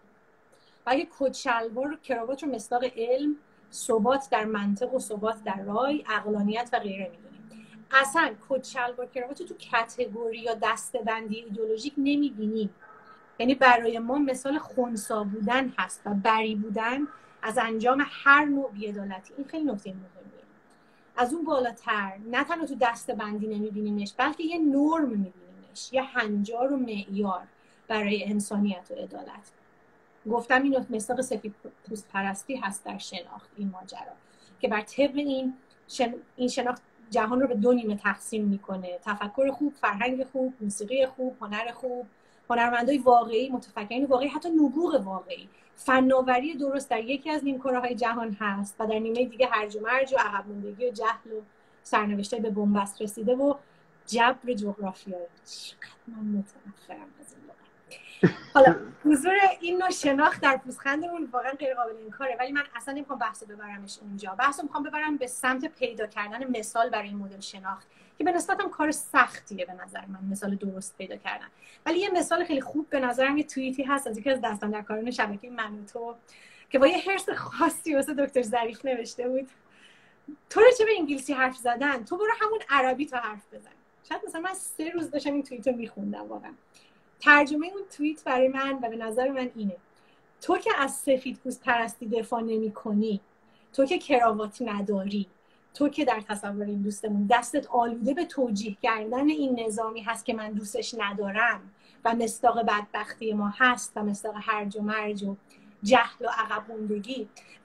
و اگه کت شلوار کراوات رو مصداق علم ثبات در منطق و ثبات در رای اقلانیت و غیره می‌دونیم. اصلا کت شلوار کراوات تو کتگوری یا دستبندی ایدولوژیک نمی‌بینیم. یعنی برای ما مثال خونسا بودن هست و بری بودن از انجام هر نوع بیعدالتی. این خیلی نکته مهمیه. از اون بالاتر نه تنها تو دست بندی نمیبینیمش بلکه یه نرم میبینیمش یه هنجار و معیار برای انسانیت و عدالت. گفتم این مصداق سفید پوست پرستی هست در شناخت این ماجرا که بر طبق این این شناخت جهان رو به دو نیمه تقسیم می‌کنه. تفکر خوب فرهنگ خوب موسیقی خوب هنر خوب. هنرمندای واقعی متفکرین واقعی حتی نبوغ واقعی. فناوری درست در یکی از نیمکره های جهان هست و در نیمه دیگه هرج و مرج و عقب و جهل و سرنوشته به بنبست رسیده و جبر جغرافیایی. چقدر من متنفرم از این حالا حضور این نوع شناخت در پوزخندمون واقعا غیر قابل انکاره ولی من اصلا نمی‌خوام بحث ببرمش اونجا. بحث می‌خوام ببرم به سمت پیدا کردن مثال برای این مدل شناخت که به نسبت هم کار سختیه به نظر من مثال درست پیدا کردن. ولی یه مثال خیلی خوب به نظرم یه توییتی هست از یکی از دستان در کاران شبکه من تو که با یه حرس خاصی واسه دکتر ظریف نوشته بود. تو چه به انگلیسی حرف زدن؟ تو برو همون عربی تو حرف بزن. شاید مثلا من سه روز داشتم این توییت رو میخوندم واقعا. ترجمه اون توییت برای من و به نظر من اینه. تو که از سفید پوست پرستی دفاع نمی کنی تو که کراوات نداری تو که در تصور این دوستمون دستت آلوده به توجیه کردن این نظامی هست که من دوستش ندارم و مستاق بدبختی ما هست و مستاق هرج و مرج و جهل و عقب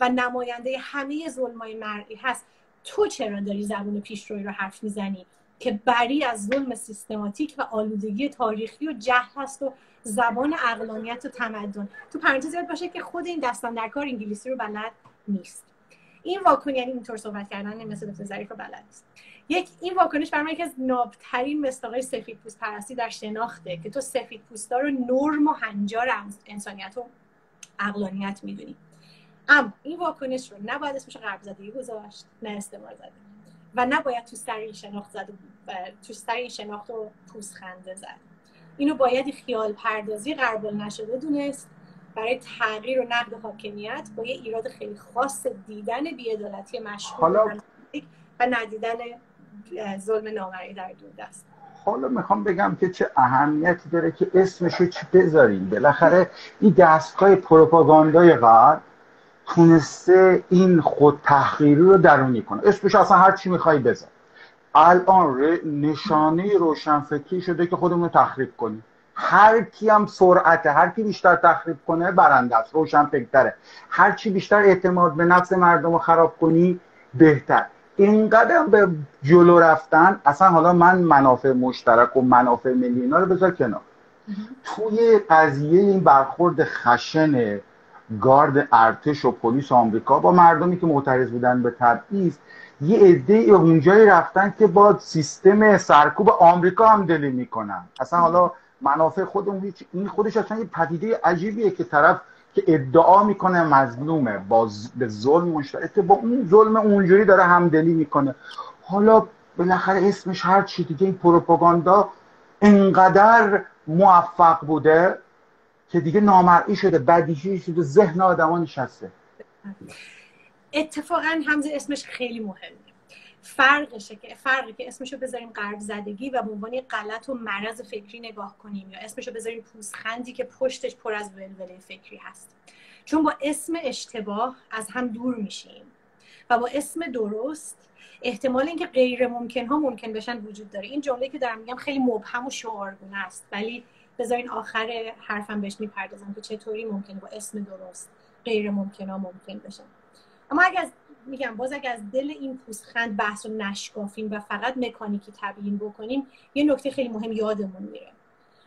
و نماینده همه ظلمای مرئی هست. تو چرا داری زبون پیشروی رو حرف می‌زنی؟ که بری از ظلم سیستماتیک و آلودگی تاریخی و جهل هست و زبان اقلانیت و تمدن. تو پرانتز یاد باشه که خود این دستان در کار انگلیسی رو بلد نیست. این واکنش یعنی اینطور صحبت کردن مثل دکتر ظریف رو بلد نیست. یک این واکنش برای یکی از نابترین مستاقای سفید پوست پرستی در شناخته که تو سفید پوستا رو نرم و هنجار انسانیت و اقلانیت می‌دونی. اما این واکنش رو نباید اسمش غرب زدگی گذاشت نه استعمار زده و نباید تو سر این شناخت زد و تو سر این شناخت و پوست خنده زد. اینو باید خیال پردازی غربال نشده دونست. برای تغییر و نقد حاکمیت با یه ایراد خیلی خاص دیدن بیعدالتی مشهور و ندیدن ظلم نامرئی در دور دست. حالا می‌خوام بگم که چه اهمیتی داره که اسمش رو چی بذاریم. بالاخره این دستگاه پروپاگاندای غرب تونسته این خود تحقیری رو درونی کنه. اسمش اصلا هر چی می‌خوای بذار. الان نشانه روشنفکری شده که خودمون رو تخریب کنیم. هر کی هم سرعته هر کی بیشتر تخریب کنه برنده است روشنفکره هر چی بیشتر اعتماد به نفس مردم رو خراب کنی بهتر. اینقدر به جلو رفتن اصلا حالا من منافع مشترک و منافع ملی اینا رو بذار کنار. توی قضیه این برخورد خشن گارد ارتش و پلیس آمریکا با مردمی که معترض بودن به تبعیض یه عده اونجایی رفتن که با سیستم سرکوب آمریکا هم دلی می‌کنن. اصلا حالا منافع خودمون این خودش اصلا یه پدیده عجیبیه که طرف که ادعا می‌کنه مظلومه با به ظلم مشترک. با اون ظلم اونجوری داره همدلی می‌کنه. حالا بالاخره اسمش هر چی دیگه این پروپاگاندا انقدر موفق بوده که دیگه نامرئی شده بدیهی شده ذهن آدما نشسته. اتفاقا همز اسمش خیلی مهمه. فرقشه که فرقی که اسمشو بذاریم قرب زدگی و به عنوان غلط و مرض فکری نگاه کنیم یا اسمشو بذاریم پوزخندی که پشتش پر از ولوله فکری هست. چون با اسم اشتباه از هم دور میشیم و با اسم درست احتمال اینکه غیر ممکن ها ممکن بشن وجود داره. این جمله که دارم میگم خیلی مبهم و شعارگونه است. ولی بذارین آخر حرفم بهش می‌پردازم که چطوری ممکنه با اسم درست غیر ممکن ها ممکن بشن. اما اگر میگم باز اگر از دل این پوستخند بحث رو نشکافیم و فقط مکانیکی تبیین بکنیم یه نکته خیلی مهم یادمون میره.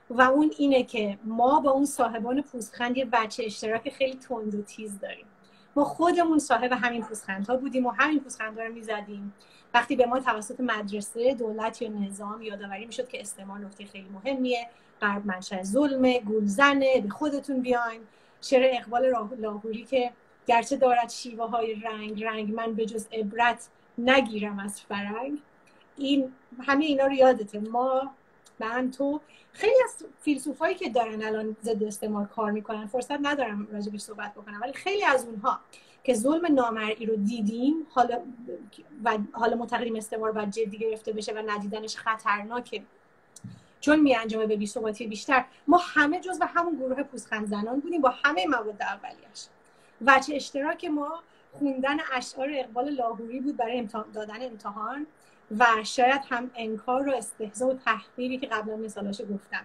و اون اینه که ما با اون صاحبان پوستخند یه بچه اشتراک خیلی تند و تیز داریم. ما خودمون صاحب همین پوستخندها بودیم و همین پوستخندها رو می‌زدیم. وقتی به ما توسط مدرسه دولت یا نظام یادآوری می‌شد که استعمار نکته خیلی مهمیه. غرب منشأ ظلمه گولزنه به خودتون بیاین. شعر اقبال لاهوری که گرچه دارد شیوه های رنگ رنگ من به جز عبرت نگیرم از فرنگ. این همه اینا رو یادته. ما من تو. خیلی از فیلسوفایی که دارن الان ضد استعمار کار می‌کنن فرصت ندارم راجبش صحبت بکنم ولی خیلی از اونها که ظلم نامرئی رو دیدیم حالا و حالا معتقدیم استعمار باید جدی گرفته بشه و ندیدنش خطرناکه. چون می انجامه به بیثباتی بیشتر ما همه جز و همون گروه پوزخند زنان بودیم با همه مواد اولیش وچه اشتراک ما خوندن اشعار اقبال لاهوری بود برای دادن امتحان و شاید هم انکار و استهزا و تحقیری که قبلا مثالاشو گفتم.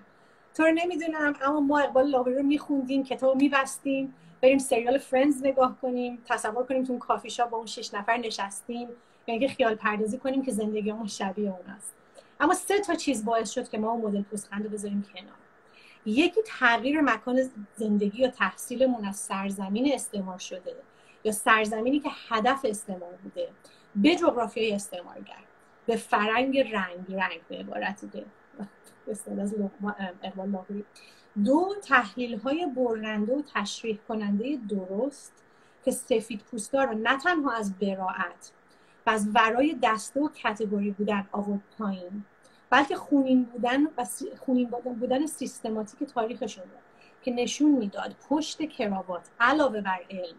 تو رو نمی‌دونم اما ما اقبال لاهوری رو میخوندیم کتاب میبستیم بریم سریال فرندز نگاه کنیم تصور کنیم تو اون کافی شاپ با اون شش نفر نشستیم یعنی خیال پردازی کنیم که زندگی ما شبیه اون است اما سه تا چیز باعث شد که ما اون مدل پوزخند رو بذاریم کنار. یکی تغییر مکان زندگی یا تحصیلمون از سرزمین استعمار شده یا سرزمینی که هدف استعمار بوده. به جغرافیای استعمارگر به فرنگ رنگ. رنگ به عبارت ده از اقبال دو تحلیل های برنده و تشریح کننده درست که سفید پوستا رو نه تنها از براعت و از ورای دسته و کتگوری بودن آورد پایین. بلکه خونین بودن و خونین بودن سیستماتیک تاریخشون رو که نشون می‌داد پشت کراوات علاوه بر علم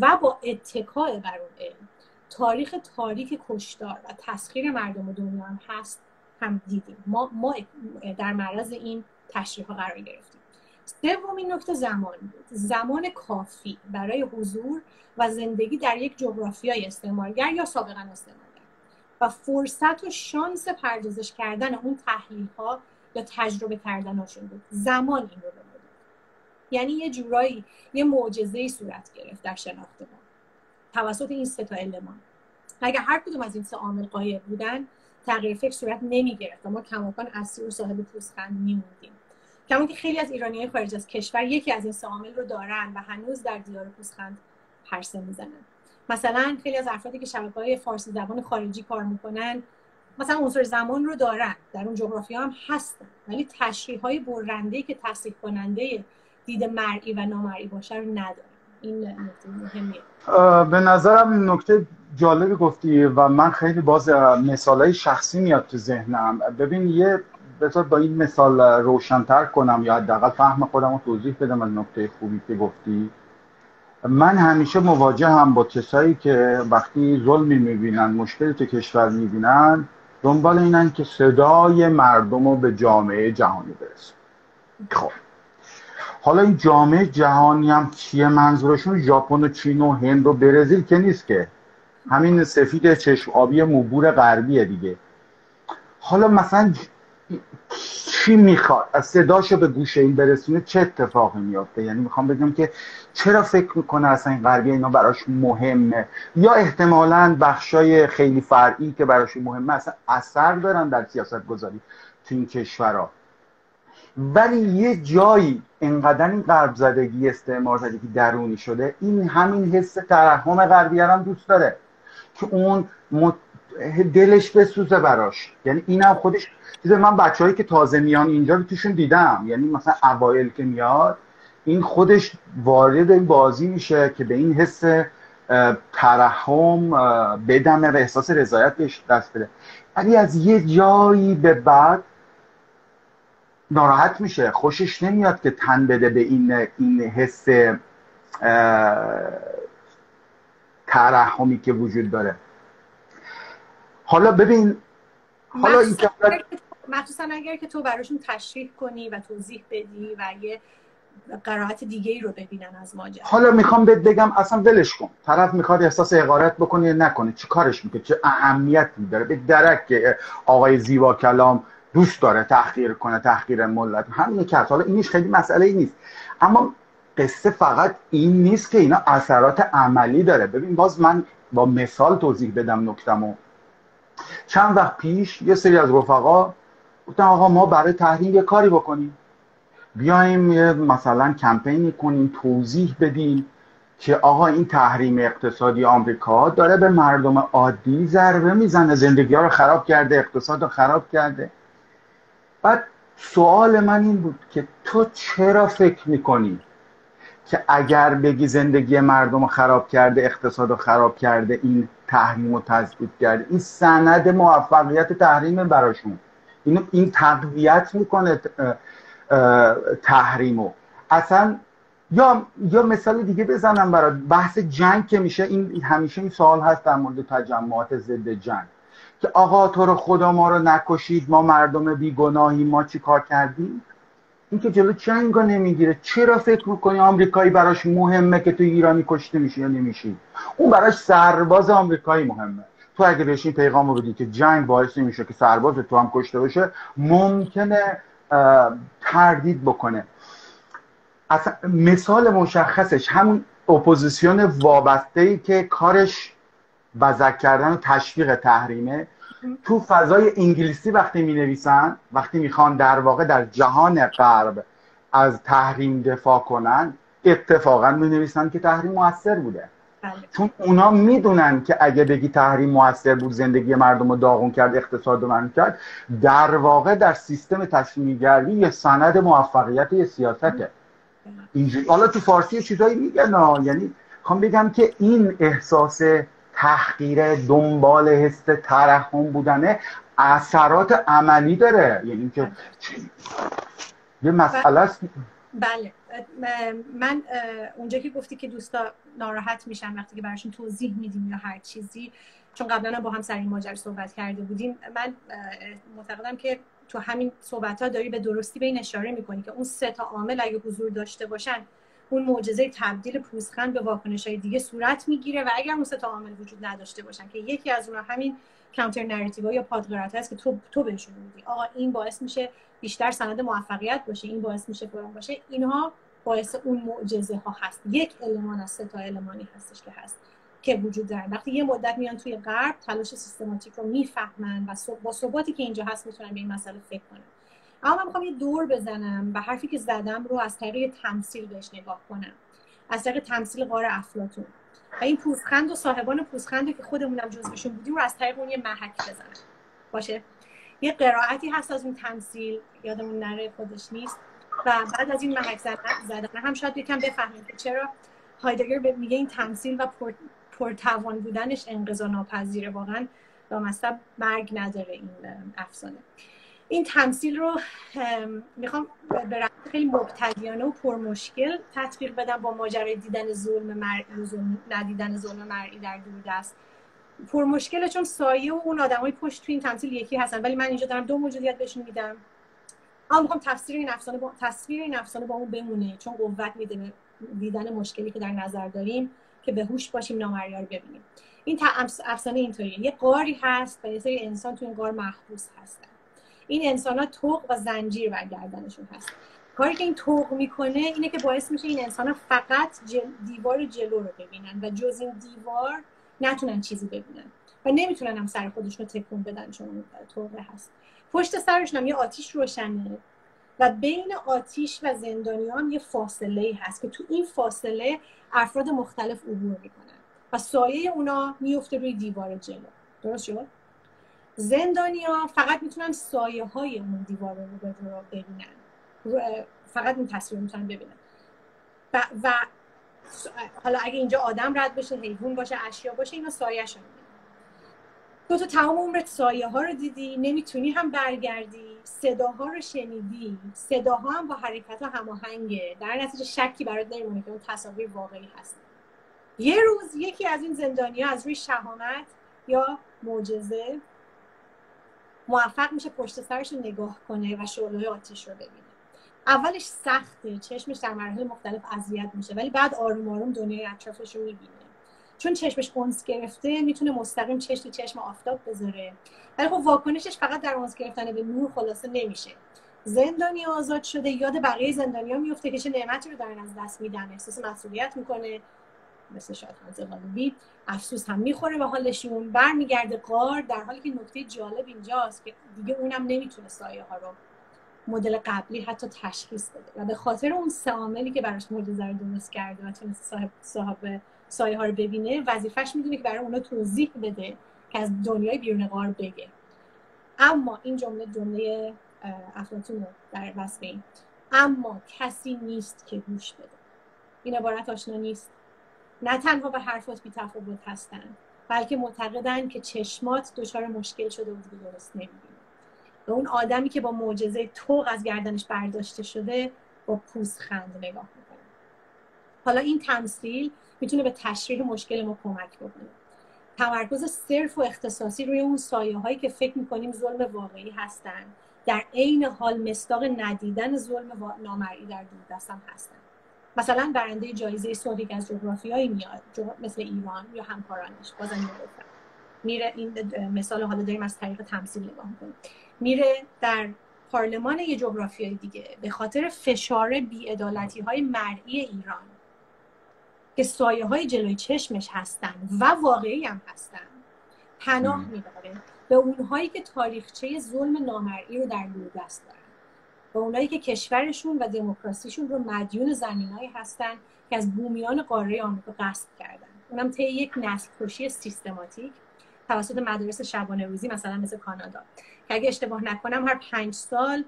و با اتکاع بر اون علم تاریخ تاریک کشدار و تسخیر مردم دنیا هم هست هم دیدیم. ما, ما در معرض این تشریح ها قرار گرفتیم. سومین نکته زمان بود. زمان کافی برای حضور و زندگی در یک جغرافیای استعمارگر یا سابقا استعمارگر. و فرصت و شانس پردازش کردن اون تحلیل ها یا تجربه کردنشون بود. زمان این رو به یعنی یه جورایی یه معجزه صورت گرفت در شناخت ما. توسط این سه تا المان اگر هر کدوم از این سه عامل قایب بودن تغییر فکر صورت نمی گرفت و ما کماکان اصلی و صاحب پوزخند میموندیم. کما که خیلی از ایرانی خارج از کشور یکی از این سه عامل رو دارن و هنوز در دیار پوزخند پرسه می‌زنن. مثلا خیلی از افرادی که شبکه های فارسی زبان خارجی کار می‌کنن مثلا عنصر زمان رو دارن. در اون جغرافیا هم هستن. ولی تشریح های برنده که تصریح کننده دید مرئی و نامرئی باشه رو ندارن. این نکته مهمیه. به نظرم نکته جالبی گفتی و من خیلی باز مثال شخصی میاد تو ذهنم. ببین یه بذار با این مثال روشنتر کنم یا حداقل فهم خودم رو توضیح بدم از نکته خوبی که گفتی. من همیشه مواجه هم با کسایی که وقتی ظلمی می‌بینن مشکلی تو کشور می‌بینن دنبال اینن که صدای مردم رو به جامعه جهانی برسن خب. حالا این جامعه جهانی هم چیه منظورشون؟ ژاپن و چین و هند و برزیل که نیست که. همین سفید چشم آبی موبور غربیه دیگه. حالا مثلا چی می‌خواد؟ از صداشو به گوش این برسونه چه اتفاقی میافته؟ یعنی می‌خوام بگم که چرا فکر می‌کنه اصلا این غربی اینا براش مهمه؟ یا احتمالا بخشای خیلی فرعی که براش مهمه اصلا اثر دارن در سیاست گذاری تو این کشورها. ولی یه جایی انقدر این غرب زدگی استعمار زدگی درونی شده این همین حس ترحم غربی هم دوست داره. که اون دلش بسوزه براش. یعنی اینم خودش چیز من بچههایی که تازه میان اینجا رو توشون دیدم. یعنی مثلا اوایل که میاد این خودش وارد این بازی میشه که به این حس ترحم بدمه و احساس رضایت بهش دست بده. ولی از یه جایی به بعد ناراحت میشه. خوشش نمیاد که تن بده به این این حس ترحمی که وجود داره. حالا ببین حالا این مخصوصا اگر که تو براشون تشریح کنی و توضیح بدی و یه قرائت دیگه ای رو ببینن از ماجرا حالا می‌خوام بهت بگم اصلا ولش کن. طرف می‌خواد احساس حقارت بکنه یا نکنه چی کارش می‌کنه؟ چه اهمیتی داره؟ به درک که آقای زیبا کلام دوست داره تحقیر کنه تحقیر ملت. همین که حالا اینش خیلی مسئله ای نیست. اما قصه فقط این نیست که اینا اثرات عملی داره. ببین باز من با مثال توضیح بدم نکتمو چند وقت پیش یه سری از رفقا گفتن آقا ما برای تحریم یه کاری بکنیم. بیایم مثلا کمپینی کنیم توضیح بدیم که آقا این تحریم اقتصادی آمریکا داره به مردم عادی ضربه می‌زنه زندگی ها رو خراب کرده اقتصاد رو خراب کرده. بعد سوال من این بود که تو چرا فکر می‌کنی که اگر بگی زندگی مردم رو خراب کرده اقتصاد رو خراب کرده این تحریم رو تثبیت کرده این سند موفقیت تحریم براشون. اینو این تقویت می‌کنه تحریمو. اصلا یا یا مثال دیگه بزنم برای بحث جنگ که میشه این همیشه این سوال هست در مورد تجمعات ضد جنگ. که آقا تو رو خدا ما رو نکشید ما مردم بیگناهی ما چی کار کردیم؟ این که جلو رو نمی‌گیره. چرا فکر می‌کنی آمریکایی براش مهمه که تو ایرانی کشته میشی یا نمیشی؟ اون براش سرباز آمریکایی مهمه. تو اگه بهش این پیغام رو بدی که جنگ باعث نمیشه که سرباز تو هم کشته بشه ممکنه تردید بکنه. اصلا مثال مشخصش همون اپوزیسیون وابسته ای که کارش بزک کردن و تشویق تحریمه. تو فضای انگلیسی وقتی می نویسن وقتی می‌خوان در واقع در جهان غرب از تحریم دفاع کنن اتفاقا می نویسن که تحریم موثر بوده. بله. چون اونا می‌دونن که اگه بگی تحریم موثر بود زندگی مردم رو داغون کرد اقتصاد رو کرد در واقع در سیستم تشمیگری یه سند موفقیت یه سیاسته. اینجوری حالا تو فارسی چیزایی میگن یعنی خوام بگم که این احساس تحقیر دنبال حس ترحم بودنه اثرات عملی داره. یعنی که یه مسئله است. بله من اونجا که گفتی که دوستا ناراحت میشن وقتی که براشون توضیح میدیم یا هر چیزی چون قبلا با هم سر این ماجرا صحبت کرده بودیم من معتقدم که تو همین صحبت ها داری به درستی به این اشاره می‌کنی که اون سه تا عامل اگه حضور داشته باشن اون معجزه تبدیل پوزخند به واکنش های دیگه صورت می‌گیره و اگر اون سه تا عامل وجود نداشته باشن که یکی از اونها همین counter narrative یا پادقرائت هست که تو تو بهشون میگی. آقا این باعث میشه بیشتر سند موفقیت باشه این باعث میشه فلان باشه اینها باعث اون معجزه ها هست. یک المان از سه تا المانی هستش که هست که وجود دارن. وقتی یه مدت میان توی غرب تلاش سیستماتیک رو می‌فهمن و با ثباتی که اینجا هست می‌تونن به این مسئله فکر کنن. اما من می‌خوام یه دور بزنم و حرفی که زدم رو از طریق تمثیل بهش نگاه کنم. از طریق تمثیل غار افلاتون و این پوزخند و صاحبان پوزخند که خودمونم جزوشون بودیم رو از طریق اون یه محک بزنم. باشه؟ یه قرائتی هست از اون تمثیل. یادمون نره خودش نیست. و بعد از این محک زدن هم شاید یکم بفهمیم که چرا هایدگر میگه این تمثیل و پر پرتوان بودنش انقضا ناپذیره. واقعا مصب مرگ نداره این افسانه. این تمثیل رو می‌خوام به خیلی مبتدیانه و پرمشکل تطبیق بدم با ماجرای دیدن ظلم مرئی ندیدن ظلم مرئی در دوردست پرمشکله چون سایه و اون آدمای پشت تو این تمثیل یکی هستن ولی من اینجا دارم دو موجودیت بهشون میدم. اما می‌خوام تفسیر این افسانه با تصویر این افسانه با اون بمونه چون قوت میده دیدن مشکلی که در نظر داریم که به هوش باشیم نامریا رو ببینیم. این افسانه اینطوریه. یه قاری هست و یه سری انسان تو این قار محبوس هستن. این انسان ها توق و زنجیر بر گردنشون هست. کاری که این توق می‌کنه اینه که باعث میشه این انسان ها فقط دیوار جلو رو ببینن و جز این دیوار نتونن چیزی ببینن و نمی‌تونن هم سر خودشون رو تکون بدن چون توقه هست. پشت سرشون هم یه آتیش روشنه و بین آتیش و زندانیان یه فاصله هست که تو این فاصله افراد مختلف عبور می‌کنن و سایه اونا میفته روی دیوار جلو. درست شد؟ زندانیا فقط می‌تونن سایه های اون دیوار رو به رو ببینن فقط این تصویر می‌تونن ببینن. و, و حالا اگه اینجا آدم رد بشه حیوان باشه اشیا باشه اینا سایه شون تو تو تمام عمرت سایه ها رو دیدی نمی‌تونی هم برگردی صداها رو شنیدی. صداها هم با حرکت هماهنگه در نتیجه شکی برات نمیمونه که اون تصاویر واقعی هست. یه روز یکی از این زندانیا از روی شهامت یا معجزه موفق میشه پشت سرش رو نگاه کنه و شعله آتیش رو ببینه. اولش سخته چشمش در مراحل مختلف اذیت میشه ولی بعد آروم آروم دنیای اطرافش رو می‌بینه. چون چشمش قنص گرفته می‌تونه مستقیم چشم چشم آفتاب بذاره. ولی خب واکنشش فقط در قنص گرفتن به نور خلاصه نمیشه. زندانی آزاد شده یاد بقیه زندانیا میفته که چه نعمتی رو دارن از دست میدن. احساس مسئولیت می‌کنه. مثل شاید غالبی افسوس هم می‌خوره به حالشون برمیگرده. قار در حالی که نکته جالب اینجاست که دیگه اونم نمی‌تونه سایه ها رو مدل قبلی حتی تشخیص بده و به خاطر اون سه عاملی که براش معجزه رو درست کرده و تونست صاحب صاحب سایه ها رو ببینه وظیفش می‌دونه که برای اونا توضیح بده که از دنیای بیرون غار بگه. اما این جمله جمله افلاطون در وصف اما کسی نیست که گوش بده. این عبارت آشنا نیست. نه تنها به حرفات بی تفاوت هستند بلکه معتقدند که چشمات دچار مشکل شده و درست نمی‌بینه به اون آدمی که با معجزه توق از گردنش برداشته شده با پوزخند نگاه می‌کنه. حالا این تمثیل می‌تونه به تشریح مشکل ما کمک بکنه. تمرکز صرف و اختصاصی روی اون سایه هایی که فکر می‌کنیم ظلم واقعی هستن در عین حال مستاق ندیدن ظلم نامرئی در دستم هستن. مثلا برنده جایزه که از جغرافیایی میاد مثل ایران یا همکارانش بازم میره این مثال حالا داریم از طریق تمثیل نگاه می‌کنیم. میره در پارلمان یه جغرافیایی دیگه به خاطر فشار بیعدالتی های مرئی ایران که سایه های جلوی چشمش هستن و واقعی هم هستن پناه می‌بره. به اونهایی که تاریخچه ظلم نامرئی رو در دست دارن به اونایی که کشورشون و دموکراسیشون رو مدیون زمینایی هستن که از بومیان قاره آمریکا قصد کردن. اونم طی یک نسل کشی سیستماتیک توسط مدارس شبانه روزی مثلا مثل کانادا که اگه اشتباه نکنم هر پنج سال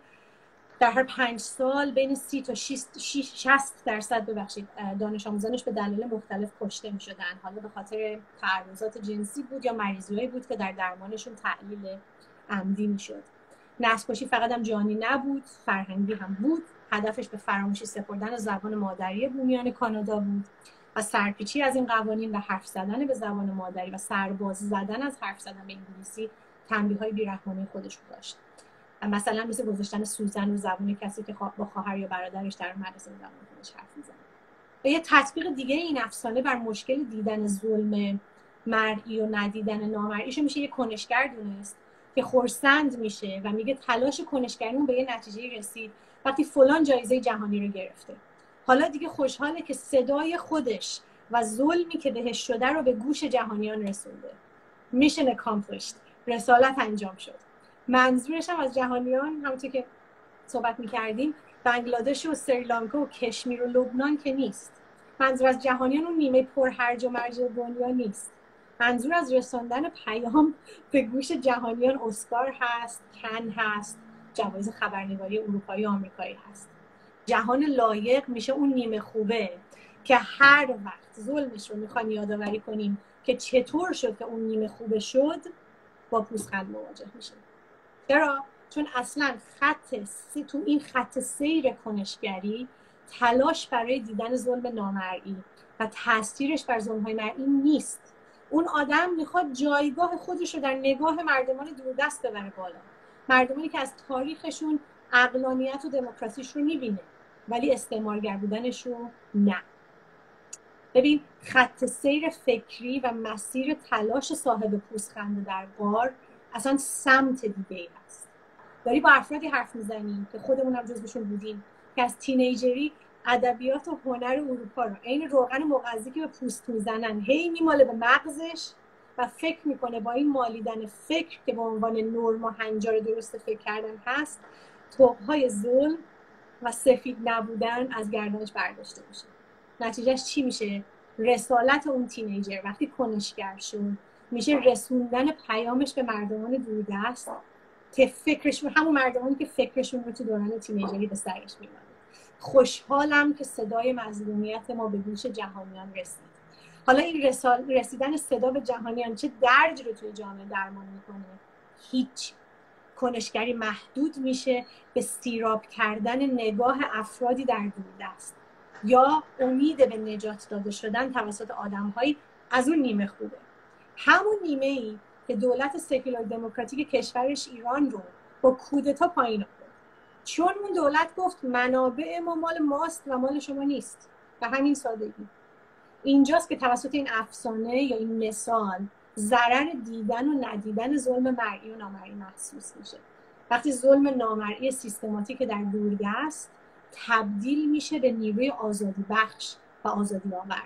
در هر پنج سال بین سی تا 60 درصد ببخشید دانش آموزانش به دلایل مختلف کشته می شدن حالا به خاطر تعرضات جنسی بود یا مریضی بود که در درمانشون تحلیل عمدی می شد نسل فقط هم جانی نبود فرهنگی هم بود. هدفش به فراموشی سپردن زبان مادری بومیان کانادا بود و سرپیچی از این قوانین و حرف زدن به زبان مادری و سرباز زدن از حرف زدن به انگلیسی تنبیه های بیرحمانه خودش داشت. مثلا مثل گذاشتن سوزن رو زبان کسی که با خواهر یا برادرش در مدرسه زبان خودش حرف می‌زنه و یه تطبیق دیگه این افسانه بر مشکل دیدن ظلم مرئی و ندیدن نامرئیشو میشه یه کنشگر دونست. که خورسند میشه و میگه تلاش کنشگریمون به یه نتیجه رسید وقتی فلان جایزه جهانی رو گرفته. حالا دیگه خوشحاله که صدای خودش و ظلمی که بهش شده رو به گوش جهانیان رسونده. میشن accomplished. رسالت انجام شد. منظورش هم از جهانیان همونطور که صحبت می‌کردیم بنگلادش و سریلانکا و کشمیر و لبنان که نیست. منظور از جهانیان اون نیمه پر هرج و مرج دنیا نیست. منظور از رساندن پیام به گوش جهانیان اسکار هست کن هست جوایز خبرنگاری اروپایی و آمریکایی هست. جهان لایق میشه اون نیمه خوبه که هر وقت ظلمش رو می‌خوایم یادآوری کنیم که چطور شد که اون نیمه خوبه شد با پوزخند مواجه میشه چرا؟ چون اصلا خط تو این خط سیر کنشگری تلاش برای دیدن ظلم نامرئی و تاثیرش بر ظلم های مرئی نیست. اون آدم می‌خواد جایگاه خودش رو در نگاه مردمان دوردست ببره بالا. مردمانی که از تاریخشون اقلانیت و دموکراسیش رو می‌بینه ولی استعمارگر بودنش رو نه. ببین خط سیر فکری و مسیر تلاش صاحب پوزخنده در بار اصلا سمت دیگه ای هست. داری با افرادی حرف می‌زنیم که خودمون هم جزبشون بودیم که از تینیجری ادبیات و هنر اروپا رو. عین روغن مغذی که به پوست می‌زنن. هی میماله به مغزش و فکر می‌کنه با این مالیدن فکر که به عنوان نرم و هنجار درست فکر کردن هست توقهای ظلم و سفید نبودن از گردنش برداشته میشه. نتیجهش چی میشه؟ رسالت اون تینیجر. وقتی کنشگر شد میشه رسوندن پیامش به مردمان دوردست که فکرشون همون مردمانی که فکرشون رو تو دوران تینیجری به سرش میمانه خوشحالم که صدای مظلومیت ما به گوش جهانیان رسید. حالا این رسیدن صدا به جهانیان چه درج رو توی جامعه درمان می‌کنه؟ هیچ. کنشگری محدود میشه به سیراب کردن نگاه افرادی در دوردست یا امید به نجات داده شدن توسط آدمهایی از اون نیمه خوبه. همون نیمه ای که دولت سکولار دموکراتیک کشورش ایران رو با کودتا پایین آورد. چون اون دولت گفت منابع ما مال ماست و مال شما نیست. و همین سادگی. اینجاست که توسط این افسانه یا این مثال ضرر دیدن و ندیدن ظلم مرئی و نامرئی محسوس میشه. وقتی ظلم نامرئی سیستماتیک در دوردست تبدیل میشه به نیروی آزادی بخش و آزادی آور.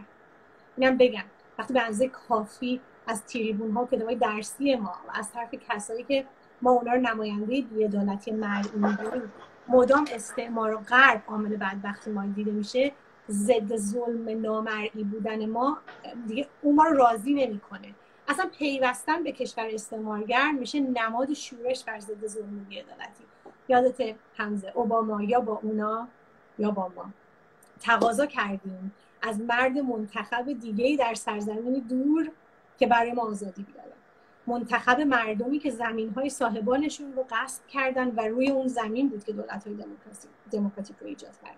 اینم بگم وقتی به اندازه کافی از تریبون ها کتابای درسی ما و از طرف کسایی که ما اونا رو نماینده بیعدالتی مرئی می‌دونیم. مدام استعمار و غرب عامل بدبختی ما دیده میشه. ضد ظلم نامرئی بودن ما دیگه اون ما رو راضی نمی‌کنه. اصلا پیوستن به کشور استعمارگر میشه نماد شورش بر ضد ظلم بیعدالتی یادت حمزه اوباما یا با اونا یا با ما. تقاضا کردیم. از مرد منتخب دیگه در سرزمینی دور که برای ما آزادی بیاره منتخب مردمی که زمین های صاحبانشون رو غصب کردن و روی اون زمین بود که دولت های دموکراتیک رو ایجاد کردن.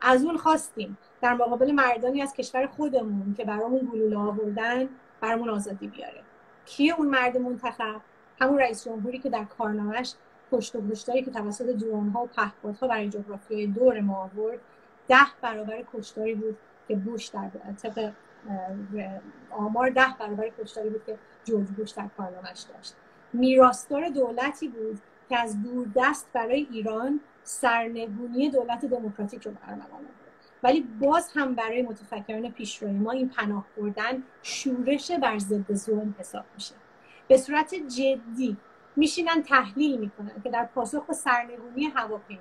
از اون خواستیم. در مقابل مردانی از کشور خودمون که برامون گلوله آوردن برامون آزادی بیاره. کیه اون مرد منتخب؟ همون رئیس جمهوری که در کارنامهش پشت و گوشتاری که توسط درون ها و پهپادها برای جغرافیای دور ما آورد ده برابر کشتاری بود که بوش در طبق آمار ده برابر کشتاری بود که جورج بوش در پارلمانش داشت. میراستار دولتی بود که از دور دست برای ایران سرنگونی دولت دموکراتیک رو برنامه ولی باز هم برای متفکران پیشروی ما این پناه بردن شورش بر ضد ظلم حساب میشه. به صورت جدی میشینن تحلیل می‌کنن که در پاسخ به سرنگونی هواپیما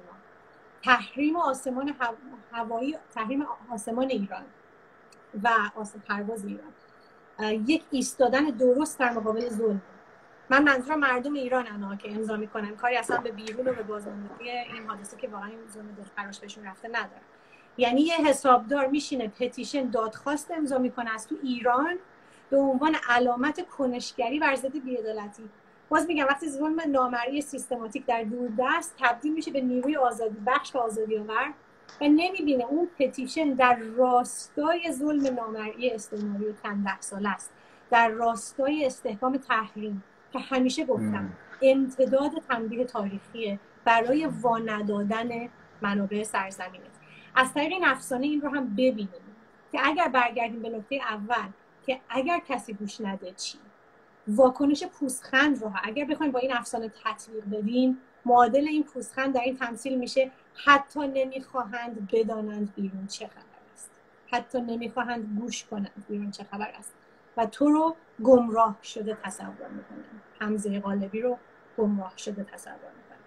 تحریم آسمان هوایی تحریم آسمان ایران و آسمان پرواز ایران. یک ایستادن درست در مقابل ظلم. من منظورم مردم ایران انا که امضا می‌کنن. کاری اصلا به بیرون و به بازماندگی این حادثه که واقعا این ظلم دلخراش بهشون رفته نداره. یعنی یه حسابدار میشینه پتیشن دادخواست امضا می‌کنه از تو ایران به عنوان علامت کنشگری بر ضد بیعدالتی. باز میگم وقتی ظلم نامرئی سیستماتیک در دور دست تبدیل میشه به نیروی آزادی بخش و آزادی آور و نمی‌بینه اون پتیشن در راستای ظلم نامرئی استعماری و چند سال است. در راستای استحکام تحریم که همیشه گفتم امتداد تنبیه تاریخیه برای واندادن منابع سرزمینه از طریق این افسانه این رو هم ببینیم که اگر برگردیم به نکته اول که اگر کسی گوش نده چی؟ واکنش پوسخند رو اگر بخوایم با این افسانه تطبیق بدیم معادل این پوسخند در این تمثیل میشه حتی نمی‌خواهند بدانند بیرون چه خبر است. حتی نمی‌خواهند گوش کنند بیرون چه خبر است. و تو رو گمراه شده تصور می‌کنن حمزه قالبی رو گمراه شده تصور می‌کنن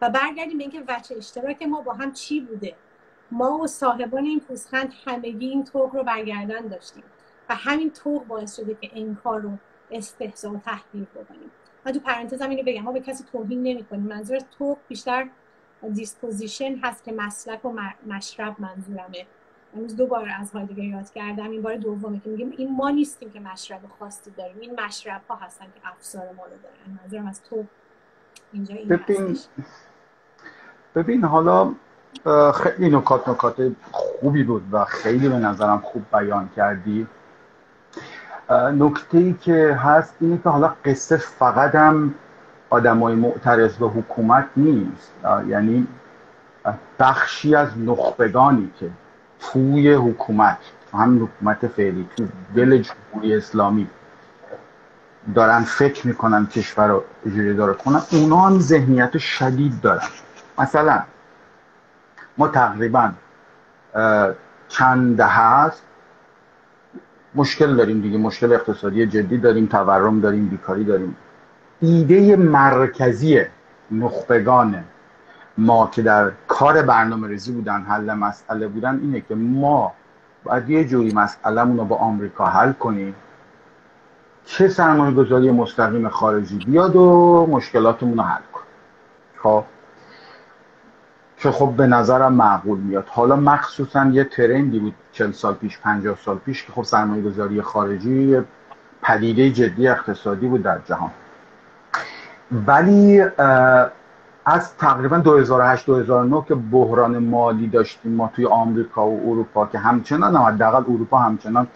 و برگردیم به اینکه وچه اشتراک ما با هم چی بوده. ما و صاحبان این پوسخند همگی این توق رو برگردن داشتیم. و همین توق باعث شده که انکار رو استهزا و تحقیر بکنیم. من تو پرانتز اینو بگم. ما به کسی توهین نمی کنیم منظور توق بیشتر disposition هست که مسلک و مشرب منظورمه. امروز دو بار از هایدگر یاد کردم. این بار دومه که میگیم این ما نیستیم که مشرب خاصی داریم. این مشرب ها هستن که افسار ما رو دارن. منظورم از تو اینجا این ببین ببین حالا خیلی نکات نکات خوبی بود و خیلی به نظرم خوب بیان کردی. نکته ای که هست اینه که حالا قصه فقط هم آدمای معترض به حکومت نیست. یعنی بخشی از نخبگانی که توی حکومت هم حکومت فعلی تو دل جمهوری اسلامی دارن فکر می‌کنن کشور رو اجوری داره کنن اونا هم ذهنیت شدید دارن. مثلا ما تقریبا چند دهه هست مشکل داریم دیگه مشکل اقتصادی جدی داریم تورم داریم بیکاری داریم. ایده مرکزی نخبگان ما که در کار برنامه ریزی بودن حل مسئله بودن اینه که ما باید یه جوری مسئله رو با آمریکا حل کنیم. چه سرمایه گذاری مستقیم خارجی بیاد و مشکلاتمون رو حل کنیم. خب؟ که خب به نظرم معقول میاد. حالا مخصوصا یه ترندی بود 40 سال پیش 50 سال پیش که خب سرمایه گذاری خارجی پدیده جدی اقتصادی بود در جهان. ولی از تقریبا 2008 2009 که بحران مالی داشتیم ما توی آمریکا و اروپا که همچنان حداقل اروپا همچنان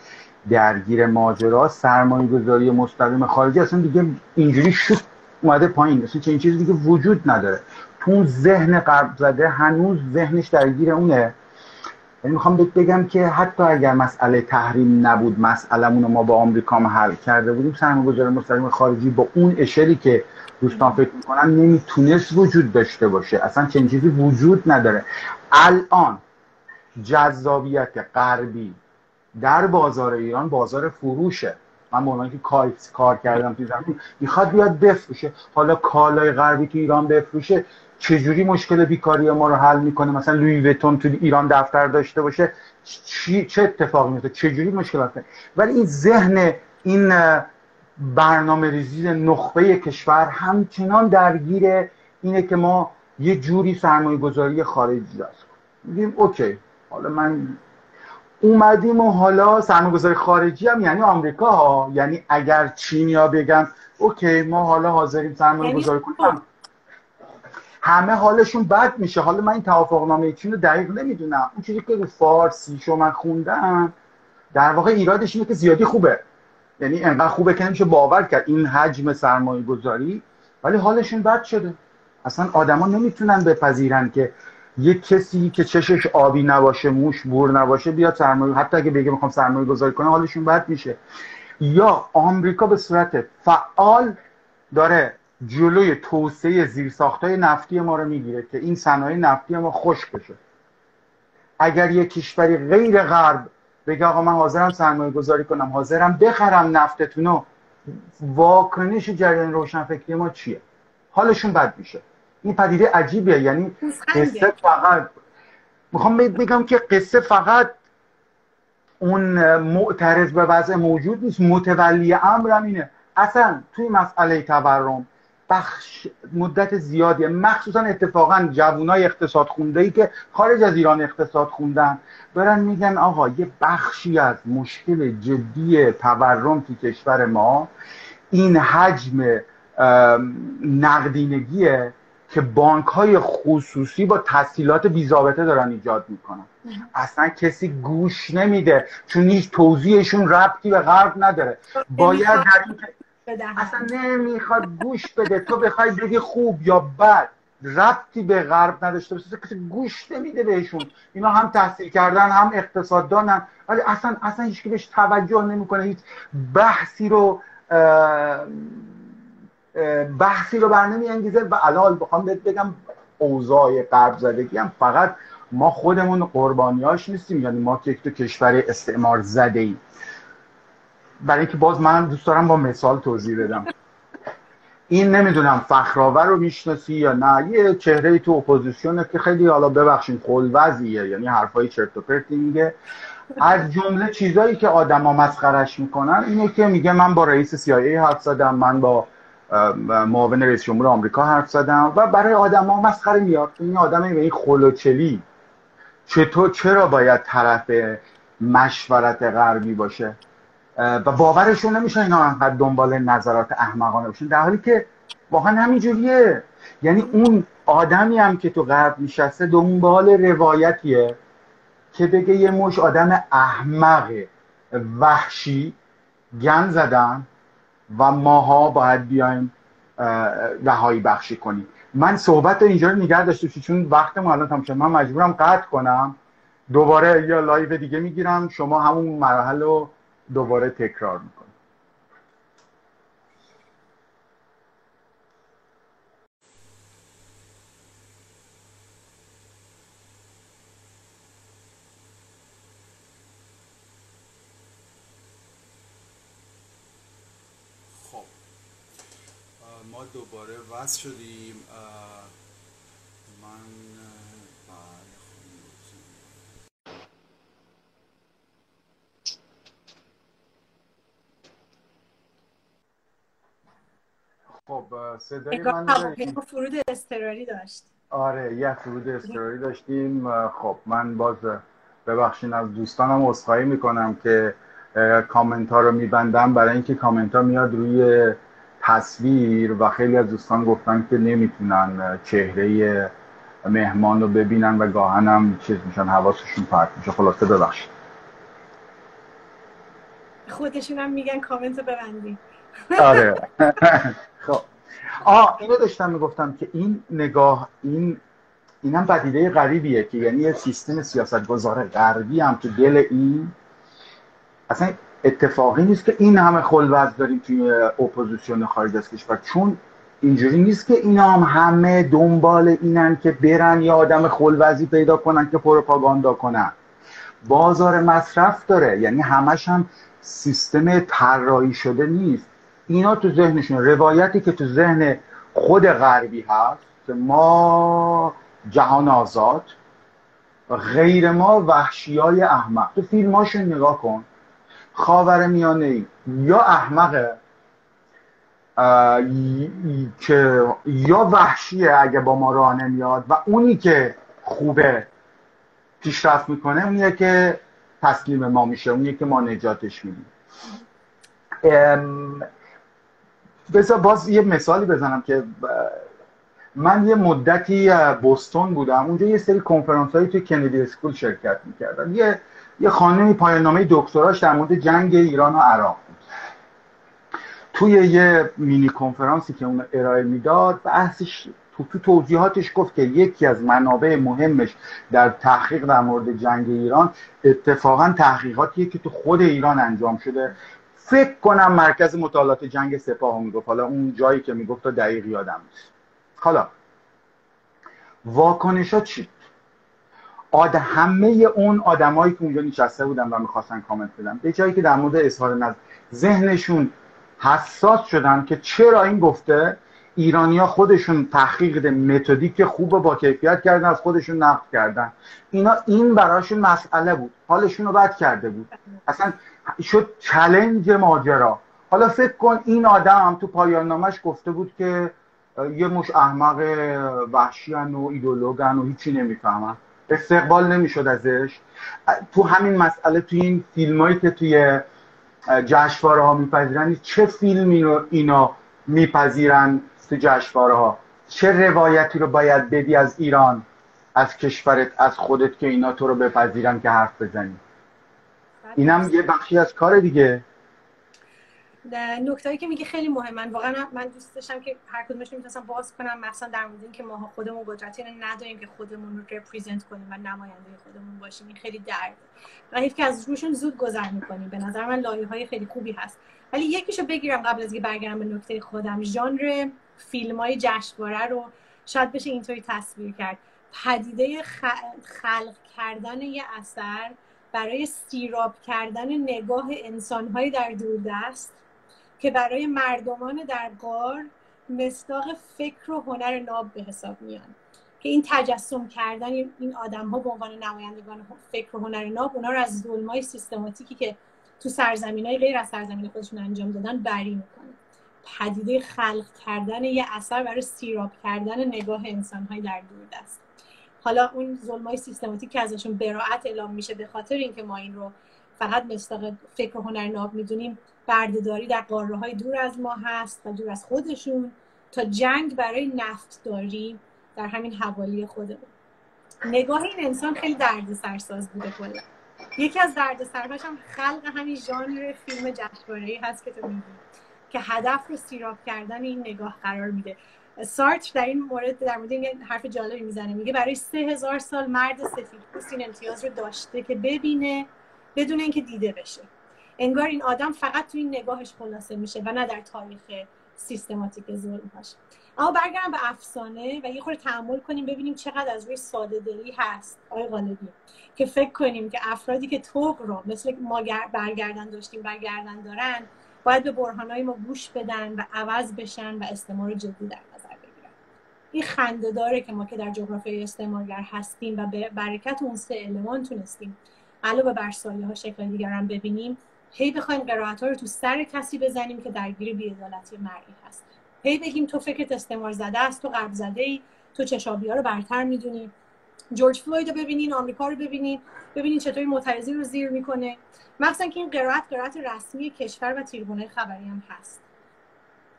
درگیر ماجرا سرمایه گذاری مستقیم خارجی اصلا دیگه اینجوری شد اومده پایین اصلا چنین چیزی دیگه وجود نداره. تو ذهن قرب زده هنوز ذهنش درگیر اونه. می‌خوام بهت بگم که حتی اگر مسئله تحریم نبود مسئلهمون رو ما با آمریکا حل کرده بودیم سرمایه گذاری مستقیم خارجی با اون اشلی که دوستان فکر می‌کنن نمی‌تونست وجود داشته باشه. اصلا چنین چیزی وجود نداره. الان جذابیت غربی در بازار ایران بازار فروشه. من به که کار, کار کردم تو زمین می‌خواد بیاد بفروشه. حالا کالای غربی که ایران بفروشه. چجوری مشکل بیکاری ما رو حل می‌کنه؟ مثلا لوی ویتون تو ایران دفتر داشته باشه چی چه اتفاقی میفته چجوری مشکل هسته ولی این ذهن این برنامه ریزی نخبه کشور همچنان درگیر اینه که ما یه جوری سرمایه گذاری خارجی دست کنیم اوکی حالا من اومدیم و حالا سرمایه گذاری خارجی هم یعنی آمریکا ها یعنی اگر چینیا بگن اوکی ما حالا حاضریم سرمایه یعنی گذاری کنیم. همه حالشون بد میشه. حالا من این توافق نامه چین رو دقیق نمی‌دونم. اون چیزی که رو فارسی شو من خوندم در واقع ایرادش اینه که زیادی خوبه. یعنی انقدر خوبه که نمیشه باور کرد این حجم سرمایه گذاری ولی حالشون بد شده. اصلا آدما نمی‌تونن بپذیرن که یه کسی که چشش آبی نباشه موش بور نباشه بیاد سرمایه حتی اگه بگه می‌خوام سرمایه گذاری کنه حالشون بد میشه. یا آمریکا به صورت فعال داره جلوی توسعه زیرساختهای نفتی ما رو می‌گیره که این صنایع نفتی ما خشک بشه. اگر یک کشوری غیر غرب بگه آقا من حاضرم سرمایه گذاری کنم حاضرم بخرم نفتتون رو واکنش جریان روشنفکری ما چیه؟ حالشون بد میشه. این پدیده عجیبه یعنی قصه فقط می‌خوام بگم که قصه فقط اون معترض به وضع موجود نیست. متولی امرم اینه. اصلا توی مسئله تورم بخش مدت زیادی. مخصوصا اتفاقا جوانای اقتصاد خونده ای که خارج از ایران اقتصاد خوندن. برن میگن آقا یه بخشی از مشکل جدی تورم تو کشور ما این حجم نقدینگیه که بانک های خصوصی با تسهیلات بیزابطه دارن ایجاد می‌کنن. اصلا کسی گوش نمیده چون هیچ توضیحشون ربطی به غرب نداره. باید در این اصلا نمی‌خواد گوش بده. تو بخوای بگی خوب یا بد ربطی به غرب نداشته باشه. کسی گوش نمیده بهشون. اینا هم تحصیل کردن هم اقتصاد دانن ولی اصلا اصلا هیچ بهش توجه نمی‌کنه. هیچ بحثی رو بحثی رو بر انگیزه و الان بخوام بهت بگم اوضاع غرب زدگی هم فقط ما خودمون قربانیاش نیستیم. یعنی ما که تو کشور استعمار زده ایم برای اینکه باز من دوست دارم با مثال توضیح بدم. این نمی‌دونم فخرآور رو می‌شناسی یا نه. یه چهره تو اپوزیسیونه که خیلی حالا ببخشید وضعیه یعنی حرفای چرت و پرتی میگه از جمله چیزایی که آدما مسخرش می‌کنن اینه که میگه من با رئیس CIA حرف زدم من با معاون رئیس جمهور آمریکا حرف زدم و برای آدما مسخره میاد. این آدم به این خلوچلی چطور چرا باید طرف مشورت غربی باشه؟ و باورشون نمیشه اینا انقدر دنبال نظرات احمقانه باشن. در حالی که واقعا همینجوریه. یعنی اون آدمی هم که تو غرب نشسته دنبال روایتیه که بگه یه مش آدم احمق وحشی گن زدن و ماها باید بیایم رهایی بخشی کنیم. من صحبت اینجا رو نگه داشته چون وقتم الان تمام من مجبورم قطع کنم. دوباره یا لایو دیگه می‌گیرم. شما همون مراحل رو دوباره تکرار می‌کنه. خب ما دوباره وصل شدیم من خب صدای من فرود استراری داشت. آره یه فرود استراری داشتیم. خب من باز ببخشین از دوستانم عذرخواهی می‌کنم که کامنت ها رو میبندم. برای اینکه کامنت ها میاد روی تصویر و خیلی از دوستان گفتن که نمی‌تونن چهره مهمان رو ببینن و گاهن هم چیز میشن حواسشون پرت میشه. خلاصه ببخشید. خودشون هم میگن کامنت ببندی. آره. خب آه اینو داشتم می‌گفتم که این نگاه این این هم پدیده غریبیه که یعنی یه سیستم سیاست گذاره غربی هم تو دل این اصلا اتفاقی نیست که این همه خلوز داریم توی اپوزیسیون خارج از کشور. چون اینجوری نیست که اینا هم همه دنبال اینن که برن یا آدم خلوزی پیدا کنن که پروپاگاندا کنن. بازار مصرف داره یعنی همش هم سیستم طراحی شده نیست. اینا تو ذهنشون روایتی که تو ذهن خود غربی هست که ما جهان آزاد غیر ما وحشی های احمق. تو فیلماشون نگاه کن. خاور میانه یا احمقه که یا وحشیه اگه با ما راه نمیاد و اونی که خوبه پیشرفت می‌کنه اونیه که تسلیم ما میشه اونیه که ما نجاتش میدیم. بذار باز یه مثالی بزنم که من یه مدتی بوستون بودم. اونجا یه سری کنفرانس هایی توی کندی اسکول شرکت می‌کردم یه یه خانمی پایان نامه دکتراش در مورد جنگ ایران و عراق بود. توی یه مینی کنفرانسی که اون ارائه می‌داد بحثش تو تو توضیحاتش گفت که یکی از منابع مهمش در تحقیق در مورد جنگ ایران اتفاقا تحقیقاتیه که تو خود ایران انجام شده. فکر کنم مرکز مطالعات جنگ سپاه می‌گفت حالا اون جایی که می‌گفت تا دقیق یادم نیست. حالا واکنش ها چی؟ آد همه اون آدمایی که اونجا نشسته بودن و می‌خواستن کامنت بدن. به جایی که در مورد اظهار نظر ذهنشون حساس شدن که چرا این گفته؟ ایرانیا خودشون تحقیق متدیک خوب با کیفیت کردن از خودشون نقد کردن. اینا این براشون مسئله بود. حالشون رو بد کرده بود. اصلا شد چلنج ماجرا. حالا فکر کن این آدم تو پایان نامش گفته بود که یه مش احمق وحشیان و ایدولوگن و هیچی نمی‌فهمن. استقبال نمی‌شد ازش. تو همین مسئله تو این فیلمایی که توی جشنواره ها میپذیرن چه فیلمی رو اینا میپذیرن تو جشنواره ها چه روایتی رو باید بدی از ایران از کشورت از خودت که اینا تو رو بپذیرن که حرف بزنی؟ اینم یه بخشی از کار دیگه. نکتهایی که میگه خیلی مهمن واقعا من دوست داشتم که هر کدومش می‌تونستم باز کنم مثلا در مورد اینکه ما خودمون قدرتی نداریم که خودمون رو رپرزنت کنیم و نماینده خودمون باشیم. این خیلی درد. و که از روشون زود گذر می‌کنیم. به نظر من لایه های خیلی خوبی هست. ولی یکیشو بگیرم قبل از اینکه برگردم به نکته خودم. ژانر فیلم های جشنواره رو شاید بشه اینطوری تصویر کرد. پدیده خلق کردن یه اثر برای سیراب کردن نگاه انسانهایی در دوردست که برای مردمان در قار مصداق فکر و هنر ناب به حساب میان. که این تجسم کردن این آدم ها به عنوان نمایندگان فکر و هنر ناب اونا رو از ظلم های سیستماتیکی که تو سرزمین های غیر از سرزمین خودشون انجام دادن بری می‌کنه. پدیده خلق کردن یه اثر برای سیراب کردن نگاه انسان های در دوردست. حالا اون ظلم های سیستماتیک که ازشون براعت اعلام میشه به خاطر اینکه ما این رو فقط مصداق فکر هنر ناب می‌دونیم بردهداری در قاره های دور از ما هست و دور از خودشون تا جنگ برای نفتداری در همین حوالی خودمون. نگاه این انسان خیلی درد سرساز بوده کلا. یکی از درد سرهاش هم خلق همین ژانر فیلم جشنواره‌ای هست که تو میگی که هدف رو سیراب کردن این نگاه قرار میده. سارت در این مورد در مورد این حرف جالبی می‌زنه. میگه برای سه هزار سال مرد سفید این امتیاز رو داشته که ببینه بدون اینکه دیده بشه. انگار این آدم فقط تو این نگاهش خلاصه میشه و نه در تاریخ سیستماتیک ظلمهاش. اما برگردم به افسانه و یه خورده تحمل کنیم ببینیم چقدر از روی ساده دلی هست. آقای غالبی که فکر کنیم که افرادی که توق رو مثل ما برگردن داشتیم برگردن دارن باید به برهانهای ما گوش بدن و عوض بشن و استعمار جدی در این خنده داره که ما که در جغرافیای استعمارگر هستیم و به برکت اون سه المان تونستیم. علاوه بر سایه ها شکل دیگر هم ببینیم. هی بخوایم قرائت رو تو سر کسی بزنیم که درگیر بیعدالتی مرئی هست. هی بگیم تو فکرت استعمار زده است تو غرب زده ای تو چشابی ها رو برتر می‌دونی. جورج فلوید رو ببینین آمریکا رو ببینین ببینین چطوری معترضی رو زیر می‌کنه. مخصوصا که این قرائت قرائت رسمی کشور و تریبونای خبری هم هست.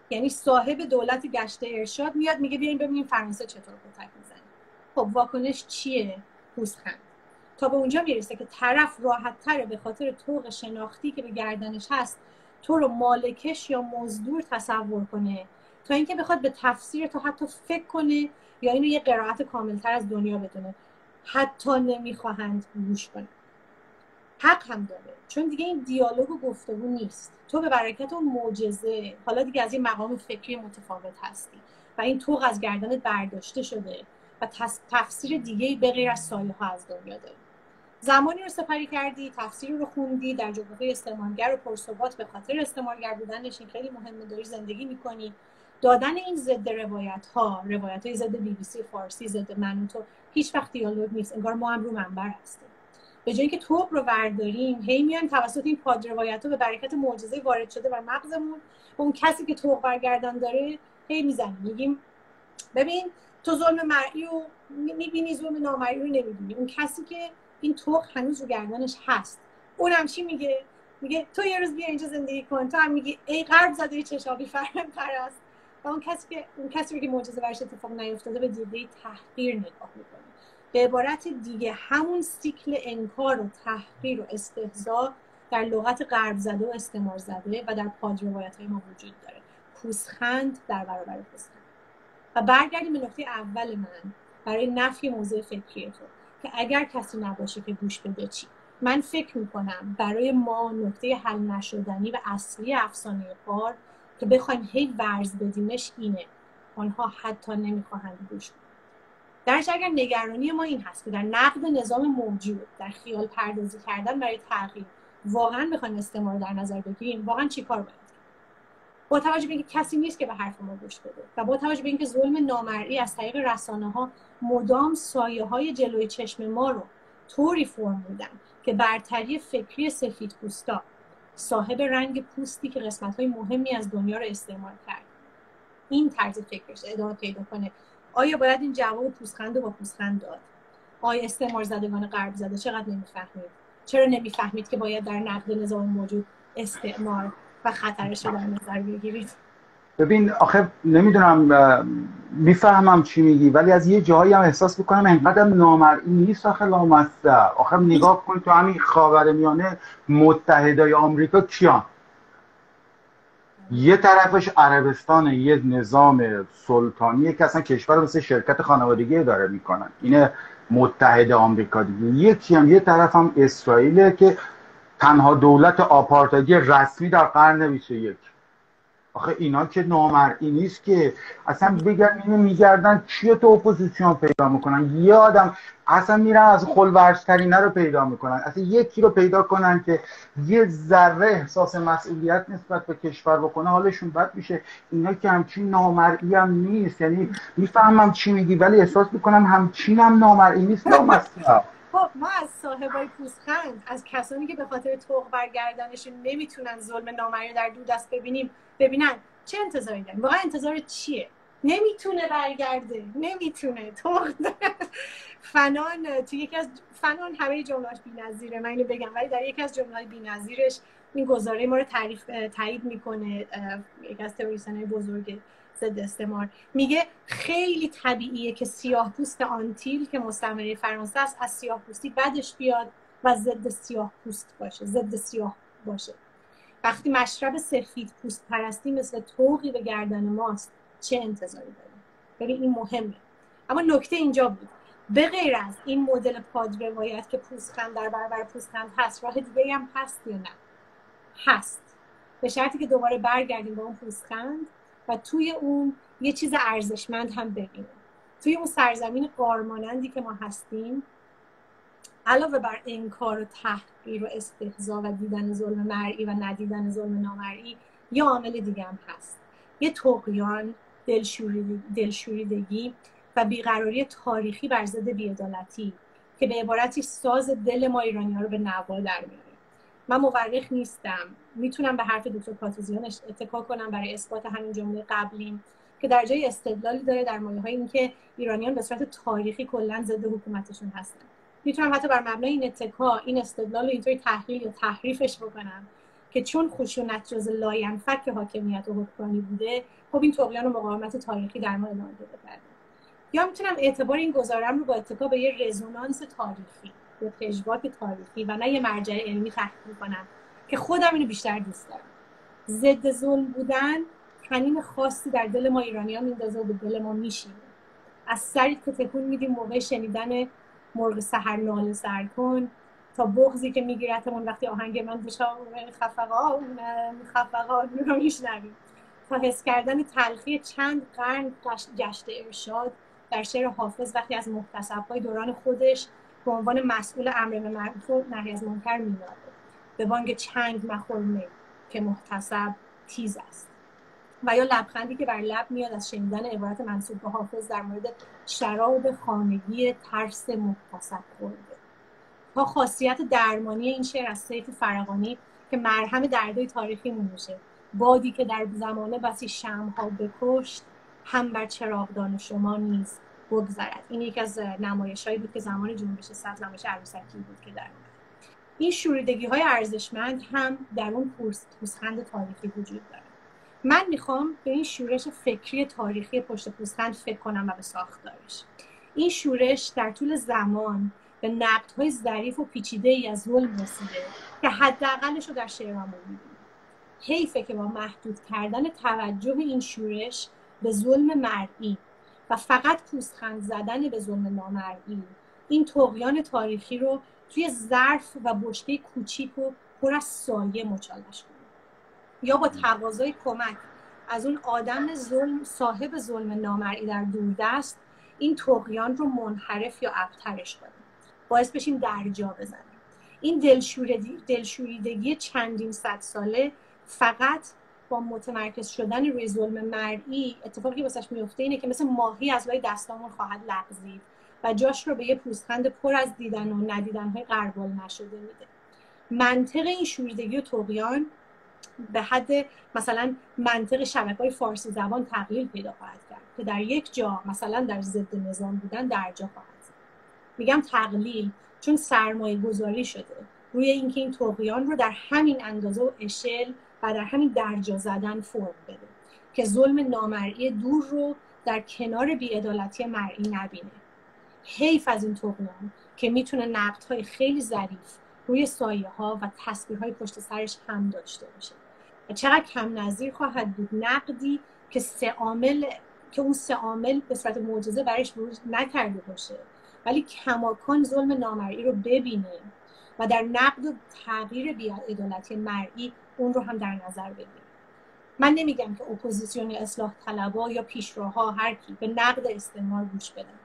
یعنی صاحب دولت گشته ارشاد میاد میگه بیاین ببینیم فرانسه چطور کتک می‌زنه. خب واکنش چیه؟ پوزخند تا به اونجا می‌رسه که طرف راحت تره به خاطر طوق شناختی که به گردنش هست تو رو مالکش یا مزدور تصور کنه. تا اینکه بخواد به تفسیر تو حتی فکر کنه یا اینو یه قرائت کاملتر از دنیا بدونه. حتی نمی‌خواهند گوش کنه. حق هم داره. چون دیگه این دیالوگ و گفتگو نیست. تو به برکت اون معجزه حالا دیگه از این مقام فکری متفاوت هستی و این توق از گردنت برداشته شده و تفسیر دیگه به غیر از سایه ها از دنیا داری زمانی رو سپری کردی تفسیر رو خوندی در جغرافی استعمارگر و پرثبات به خاطر استعمارگر بودنش این خیلی مهمه داری زندگی می‌کنی. دادن این ضد روایت ها روایت های ضد بی بی سی فارسی ضد من تو هیچ وقت دیالوگ نیست. انگار ما هم رو منبر هستیم. به جایی که توپ رو برداریم هی میان توسط این پاد روایت ها به برکت معجزه وارد شده و مغزمون اون کسی که توپ برگردان داره هی می‌زنیم میگیم ببین تو ظلم مرئی رو می‌بینی ظلم نامرئی رو نمی‌بینی. اون کسی که این توق هنوز رو گردنش هست. اونم چی میگه؟ میگه تو یه روز بیا اینجا زندگی کن. تو هم میگی ای قرب زده چشابی فرم پرست. و اون کسی که اون کسی که معجزه برش اتفاق نیفتاده به دیده تحقیر نگاه می‌کنه. به عبارت دیگه همون سیکل انکار و تحقیر و استهزا در لغت غرب زده و استعمار زده و در پاد روایت های ما وجود داره. پوسخند در برابر پوسخند و برگردیم به نقطه اول من برای نفی موضع فکری تو که اگر کسی نباشه که گوش بده چی؟ من فکر می‌کنم برای ما نقطه حل نشدنی و اصلی افسانه قار که بخوایم هی ورز بدیمش اینه. آنها حتی نمی‌خواهند گوش درش اگر نگرانی ما این هست که در نقد نظام موجود در خیال پردازی کردن برای تغییر واقعا بخوایم استعمار در نظر بگیریم واقعا چی کار باید با توجه به اینکه کسی نیست که به حرف ما گوش بده و با توجه به اینکه ظلم نامرئی از طریق رسانه ها مدام سایه های جلوی چشم ما رو طوری فرم میدن که برتری فکری سفید پوستا صاحب رنگ پوستی که قسمت های مهمی از دنیا رو استعمال کرد این طرز فکرش ادامه پیدا کنه. آیا باید این جواب پوسخند با پوسخند داد؟ آیا استعمار زدگان غرب زده؟ چقدر نمی‌فهمید؟ چرا نمی‌فهمید که باید در نقد نظام موجود استعمار و خطرش رو در نظر بگیرید؟ ببین آخه نمی‌دونم می‌فهمم چی میگی ولی از یه جایی هم احساس می‌کنم انقدر نامرئی نیست آخه لامصدر آخه نگاه کن تو همین خاور میانه متحدای آمریکا کیان؟ یه طرفش عربستان یه نظام سلطانیه که اصلا کشور مثل شرکت خانوادگی داره می‌کنن. اینه متحد آمریکا دیگه. یکی هم یه طرف هم اسرائیله که تنها دولت آپارتایدی رسمی در قرن 21 آخه اینا که نامرئی نیست که. اصلا بگن اینو میگردن چیه تو اپوزیسیون پیدا می‌کنن؟ یه آدم اصلا میرن از خلورشترینه رو پیدا می‌کنن. اصلا یکی رو پیدا کنن که یه ذره احساس مسئولیت نسبت به کشور بکنه حالشون بد میشه. اینا که همچین نامرئی هم نیست. یعنی می‌فهمم چی میگی ولی احساس می‌کنم همچین هم نامرئی نیست. خب ما از صاحبای پوزخند از کسانی که به خاطر توق برگردنشون نمی‌تونن ظلم نامرئی در دو دست ببینیم ببینن چه انتظاری داریم؟ واقعا انتظار چیه؟ نمی‌تونه برگرده. نمی‌تونه. توق فنان تو یکی از فنان همه جملاش بی‌نظیره من اینو بگم ولی در یکی از جملات بی‌نظیرش این گزاره ما رو تعریف تایید می‌کنه یکی از تئوریسین بزرگ ضد استعمار. میگه خیلی طبیعیه که سیاه پوست آنتیل که مستعمره فرانسه است از سیاه پوستی بیاد و ضد سیاه پوست باشه ضد سیاه باشه. وقتی مشرب سفید پوست پرستی مثل توقی به گردن ماست چه انتظاری داریم؟ ببین این مهمه. اما نکته اینجا بود. به غیر از این مدل پاد روایت که پوستخند در برابر پوستخند هست راه دیگه هم هست یا نه؟ هست. به شرطی که دوباره برگردیم به اون پوستخند و توی اون یه چیز ارزشمند هم ببینیم. توی اون سرزمین قارمانندی که ما هستیم علاوه بر انکار و تحقیر و استهزا و دیدن ظلم مرئی و ندیدن ظلم نامرئی یه عامل دیگه هم هست. یه تقیان دلشوریدگی و بیقراری تاریخی بر ضد بیعدالتی که به عبارتی ساز دل ما ایرانی ها رو به نوا در میاره. من مورخ نیستم. می‌تونم به حرف دکتر پاتوزیان اتکا کنم برای اثبات همین جمله قبلیم که در جای استدلالی داره در مایه های اینکه ایرانیان به صورت تاریخی کلا ضد حکومتشون هستن. می‌تونم حتی بر مبنای این اتکا این استدلال رو اینطوری تحلیل یا تحریفش بکنم که چون خشونت جز لاینفک حاکمیت و حکمرانی بوده خب این طغیان و مقاومت تاریخی در ما ادامه پیدا کرده یا می‌تونم اعتبار این گزاره‌م رو با اتکا به یه resonance تاریخی یا پژواک تاریخی و نه یه مرجع علمی تحقیق کنم که خودم اینو بیشتر دوست دارم. ضد ظلم بودن طنین خاصی در دل ما ایرانیان میندازه و به دل ما میشینه. از سری که تکون میدیم موقع شنیدن مرغ سحر ناله سر کن تا بغزی که میگیرتمون وقتی آهنگ من بشا خفقا خفقا رو میشنویم. تا حس کردن تلخی چند قرن گشت ارشاد در شعر حافظ وقتی از های دوران خودش به عنوان مسئول امر به معروف و نهی از منکر میاد به بانگ چنگ مخور که محتسب تیز است. و یا لبخندی که بر لب میاد از شنیدن عبارت منصوب به حافظ در مورد شراب خانگی ترس محتسب خورده. تا خاصیت درمانی این شعر از سیف فرقانی که مرهم دردای تاریخی میشه بادی که در زمانه بسی شمها بکشت هم بر چراغدان شما نیز بگذرد. این یکی از نمایش هایی بود که زمان جنبش سبز نمایش عروسکی بود که در این شوریدگی های ارزشمند هم در اون پوزخند تاریخی وجود داره من می‌خوام به این شورش فکری تاریخی پشت پوزخند فکر کنم و به ساختارش. این شورش در طول زمان به نقدهای ظریف و پیچیده ای از ظلم رسیده که حداقلش رو در شعرامون می‌بینیم. حیفه که با محدود کردن توجه این شورش به ظلم مرئی و فقط پوستخند زدن به ظلم نامرئی. این تقیان تاریخی رو توی ظرف و بشکه کوچیک و پر از سایه مچالش کنیم. یا با تقاضای کمک از اون آدم ظلم صاحب ظلم نامرئی در دوردست این تقیان رو منحرف یا ابترش کنیم. باعث بشیم درجا بزنیم. این دلشوریدگی چندین صد ساله فقط با متمرکز شدن روی ظلم مرئی اتفاقی واسش میفته اینه که مثل ماهی از لای دستامون خواهد لغزید و جاش رو به یه پوستخند پر از دیدن و ندیدن های قربال نشده میده. منطق این شوریدگی و توقیان به حد مثلا منطق شبکه های فارسی زبان تغییر پیدا خواهد کرد که در یک جا مثلا در ضد نظام بودن در جا خواهد میگم تقلیل چون سرمایه گذاری شده. روی اینکه این توقیان رو در همین اندازه و اشل و در همین درجا زدن فرم بده که ظلم نامرئی دور رو در کنار بیعدالتی مرئی نبینه. حیف از این توقیان که می‌تونه نقدهای خیلی ظریف روی سایه ها و تصویرهای پشت سرش هم داشته باشه. و چقدر کم نظیر خواهد بود نقدی که سه عامل که اون سه عامل به صورت معجزه برش بروز نکرده باشه. ولی کماکان ظلم نامرئی رو ببینه و در نقد و تغییر بیعدالتی مرئی اون رو هم در نظر بگیریم. من نمیگم که اپوزیسیون اصلاح طلبا یا پیشروها هر کی به نقد استعمار گوش بدن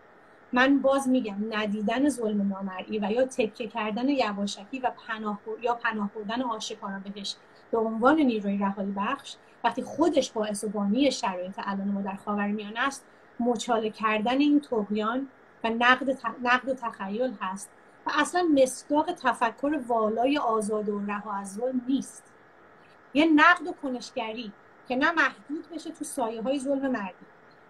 من باز میگم ندیدن ظلم نامرئی و یا تکه کردن یواشکی و پناه یا پناه بردن آشکارا بهش به عنوان نیروی رهایی بخش وقتی خودش باعث و بانی شرایط الان ما در خاورمیانه است مچاله کردن این توقیان و نقد, نقد و تخیل هست و اصلا مصداق تفکر والای آزاد و رها از ظلم نیست. یه نقد و کنشگری که نه محدود بشه تو سایه های ظلم مردی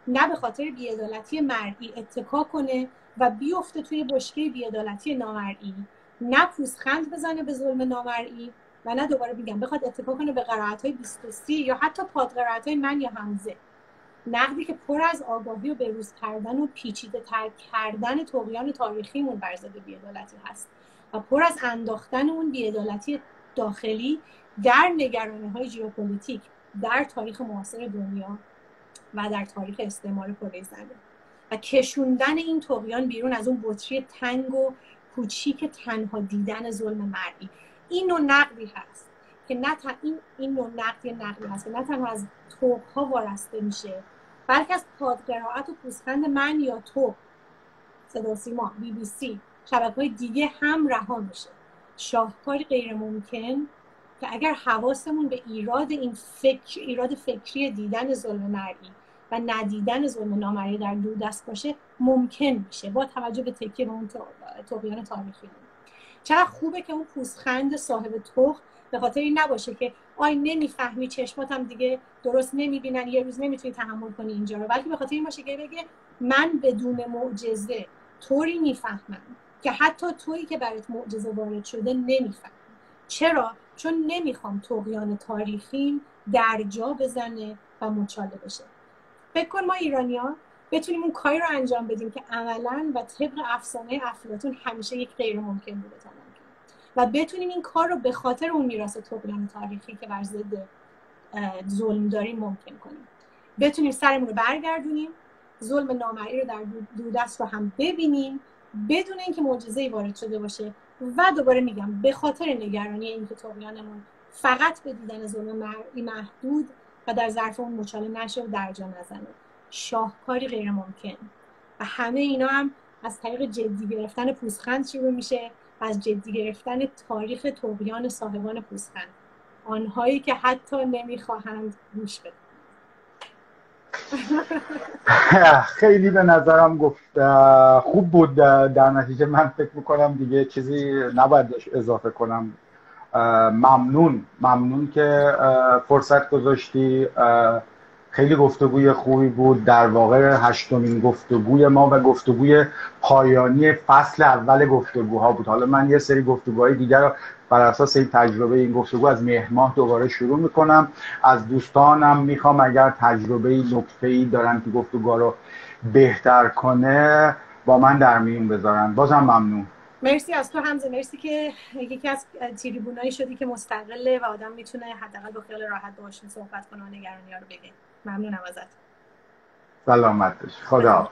نه به خاطر بیعدالتی مردی اتکا کنه و بیفته توی بشکه بیعدالتی نامرئی نه پوزخند بزنه به ظلم نامرئی و نه دوباره بگم بخواد اتکا کنه به قرائت های 23 یا حتی پادقرائت های من یا همزه نقدی که پر از آگاهی و بروز کردن و پیچیده تر کردن تقیان تاریخیمون بر ضد بیعدالتی هست و پر از انداختن اون بیعدالتی داخلی در نگرانی های ژئوپلیتیک در تاریخ معاصر دنیا و در تاریخ استعمار کره زمین و کشوندن این تقیان بیرون از اون بطری تنگ و کوچیک تنها دیدن ظلم مردی این نوع نقدی هست که نه این این نوع نقدی نقدی هست که نه تنها از ها وارسته میشه بلکه از پادقرائت و پوسخند من یا تو صدا سیما بی بی سی شبکه های دیگه هم رها میشه. شاهکاری غیر ممکن که اگر حواسمون به ایراد این فکر ایراد فکری دیدن ظلم مرئی و ندیدن ظلم نامرئی در دور دست باشه ممکن میشه. با توجه به تکیه به اون توقیان تاریخی. چقدر خوبه که اون پوزخند صاحب توخ به خاطر این نباشه که آی نمی‌فهمی چشمات هم دیگه درست نمی‌بینن یه روز نمی‌تونی تحمل کنی اینجا رو. بلکه به خاطر این باشه که بگه من بدون معجزه طوری می‌فهمم که حتی تویی که برات معجزه وارد شده نمیفهم چرا؟ چون نمی‌خوام توقیان تاریخیم در جا بزنه و مچاله بشه. فکر کن ما ایرانیا بتونیم اون کاری رو انجام بدیم که عملا و طبق افسانه افلاطون همیشه یک غیر ممکن بوده ممکن و بتونیم این کار رو به خاطر اون میراث طغیان تاریخی که بر ضد ظلم داریم ممکن کنیم. بتونیم سرمون رو برگردونیم ظلم نامرئی رو در دودست رو هم ببینیم بدون اینکه معجزه‌ای وارد شده باشه. و دوباره میگم به خاطر نگرانی اینکه طغیانمون فقط به دیدن ظلم محدود و در ظرف اون مچاله نشه و درجا نزنه. شاهکاری غیر ممکن. و همه اینا هم از طریق جدی گرفتن پوزخند شروع میشه و از جدی گرفتن تاریخ توقیان صاحبان پوزخند. آنهایی که حتی نمی‌خواهند گوش بدن. خیلی به نظرم گفت خوب بود در نتیجه. من فکر می‌کنم دیگه چیزی نباید اضافه کنم. ممنون ممنون که فرصت گذاشتی. خیلی گفتگوی خوبی بود. در واقع هشتمین گفتگوی ما و گفتگوی پایانی فصل اول گفتگوها بود. حالا من یه سری گفتگوهای دیگر رو بر اساس این تجربه این گفتگو از مهر دوباره شروع می‌کنم. از دوستانم می‌خوام اگر تجربه نکته ای دارن که گفتگوها رو بهتر کنه با من در میون بذارن. بازم ممنون. مرسی از تو همزه. مرسی که یکی از تریبونایی شدی که مستقله و آدم می‌تونه حداقل با خیال راحت باشون صحبت کنه و نگرانی ها رو بگه. ممنونم ازت. سلامت خدا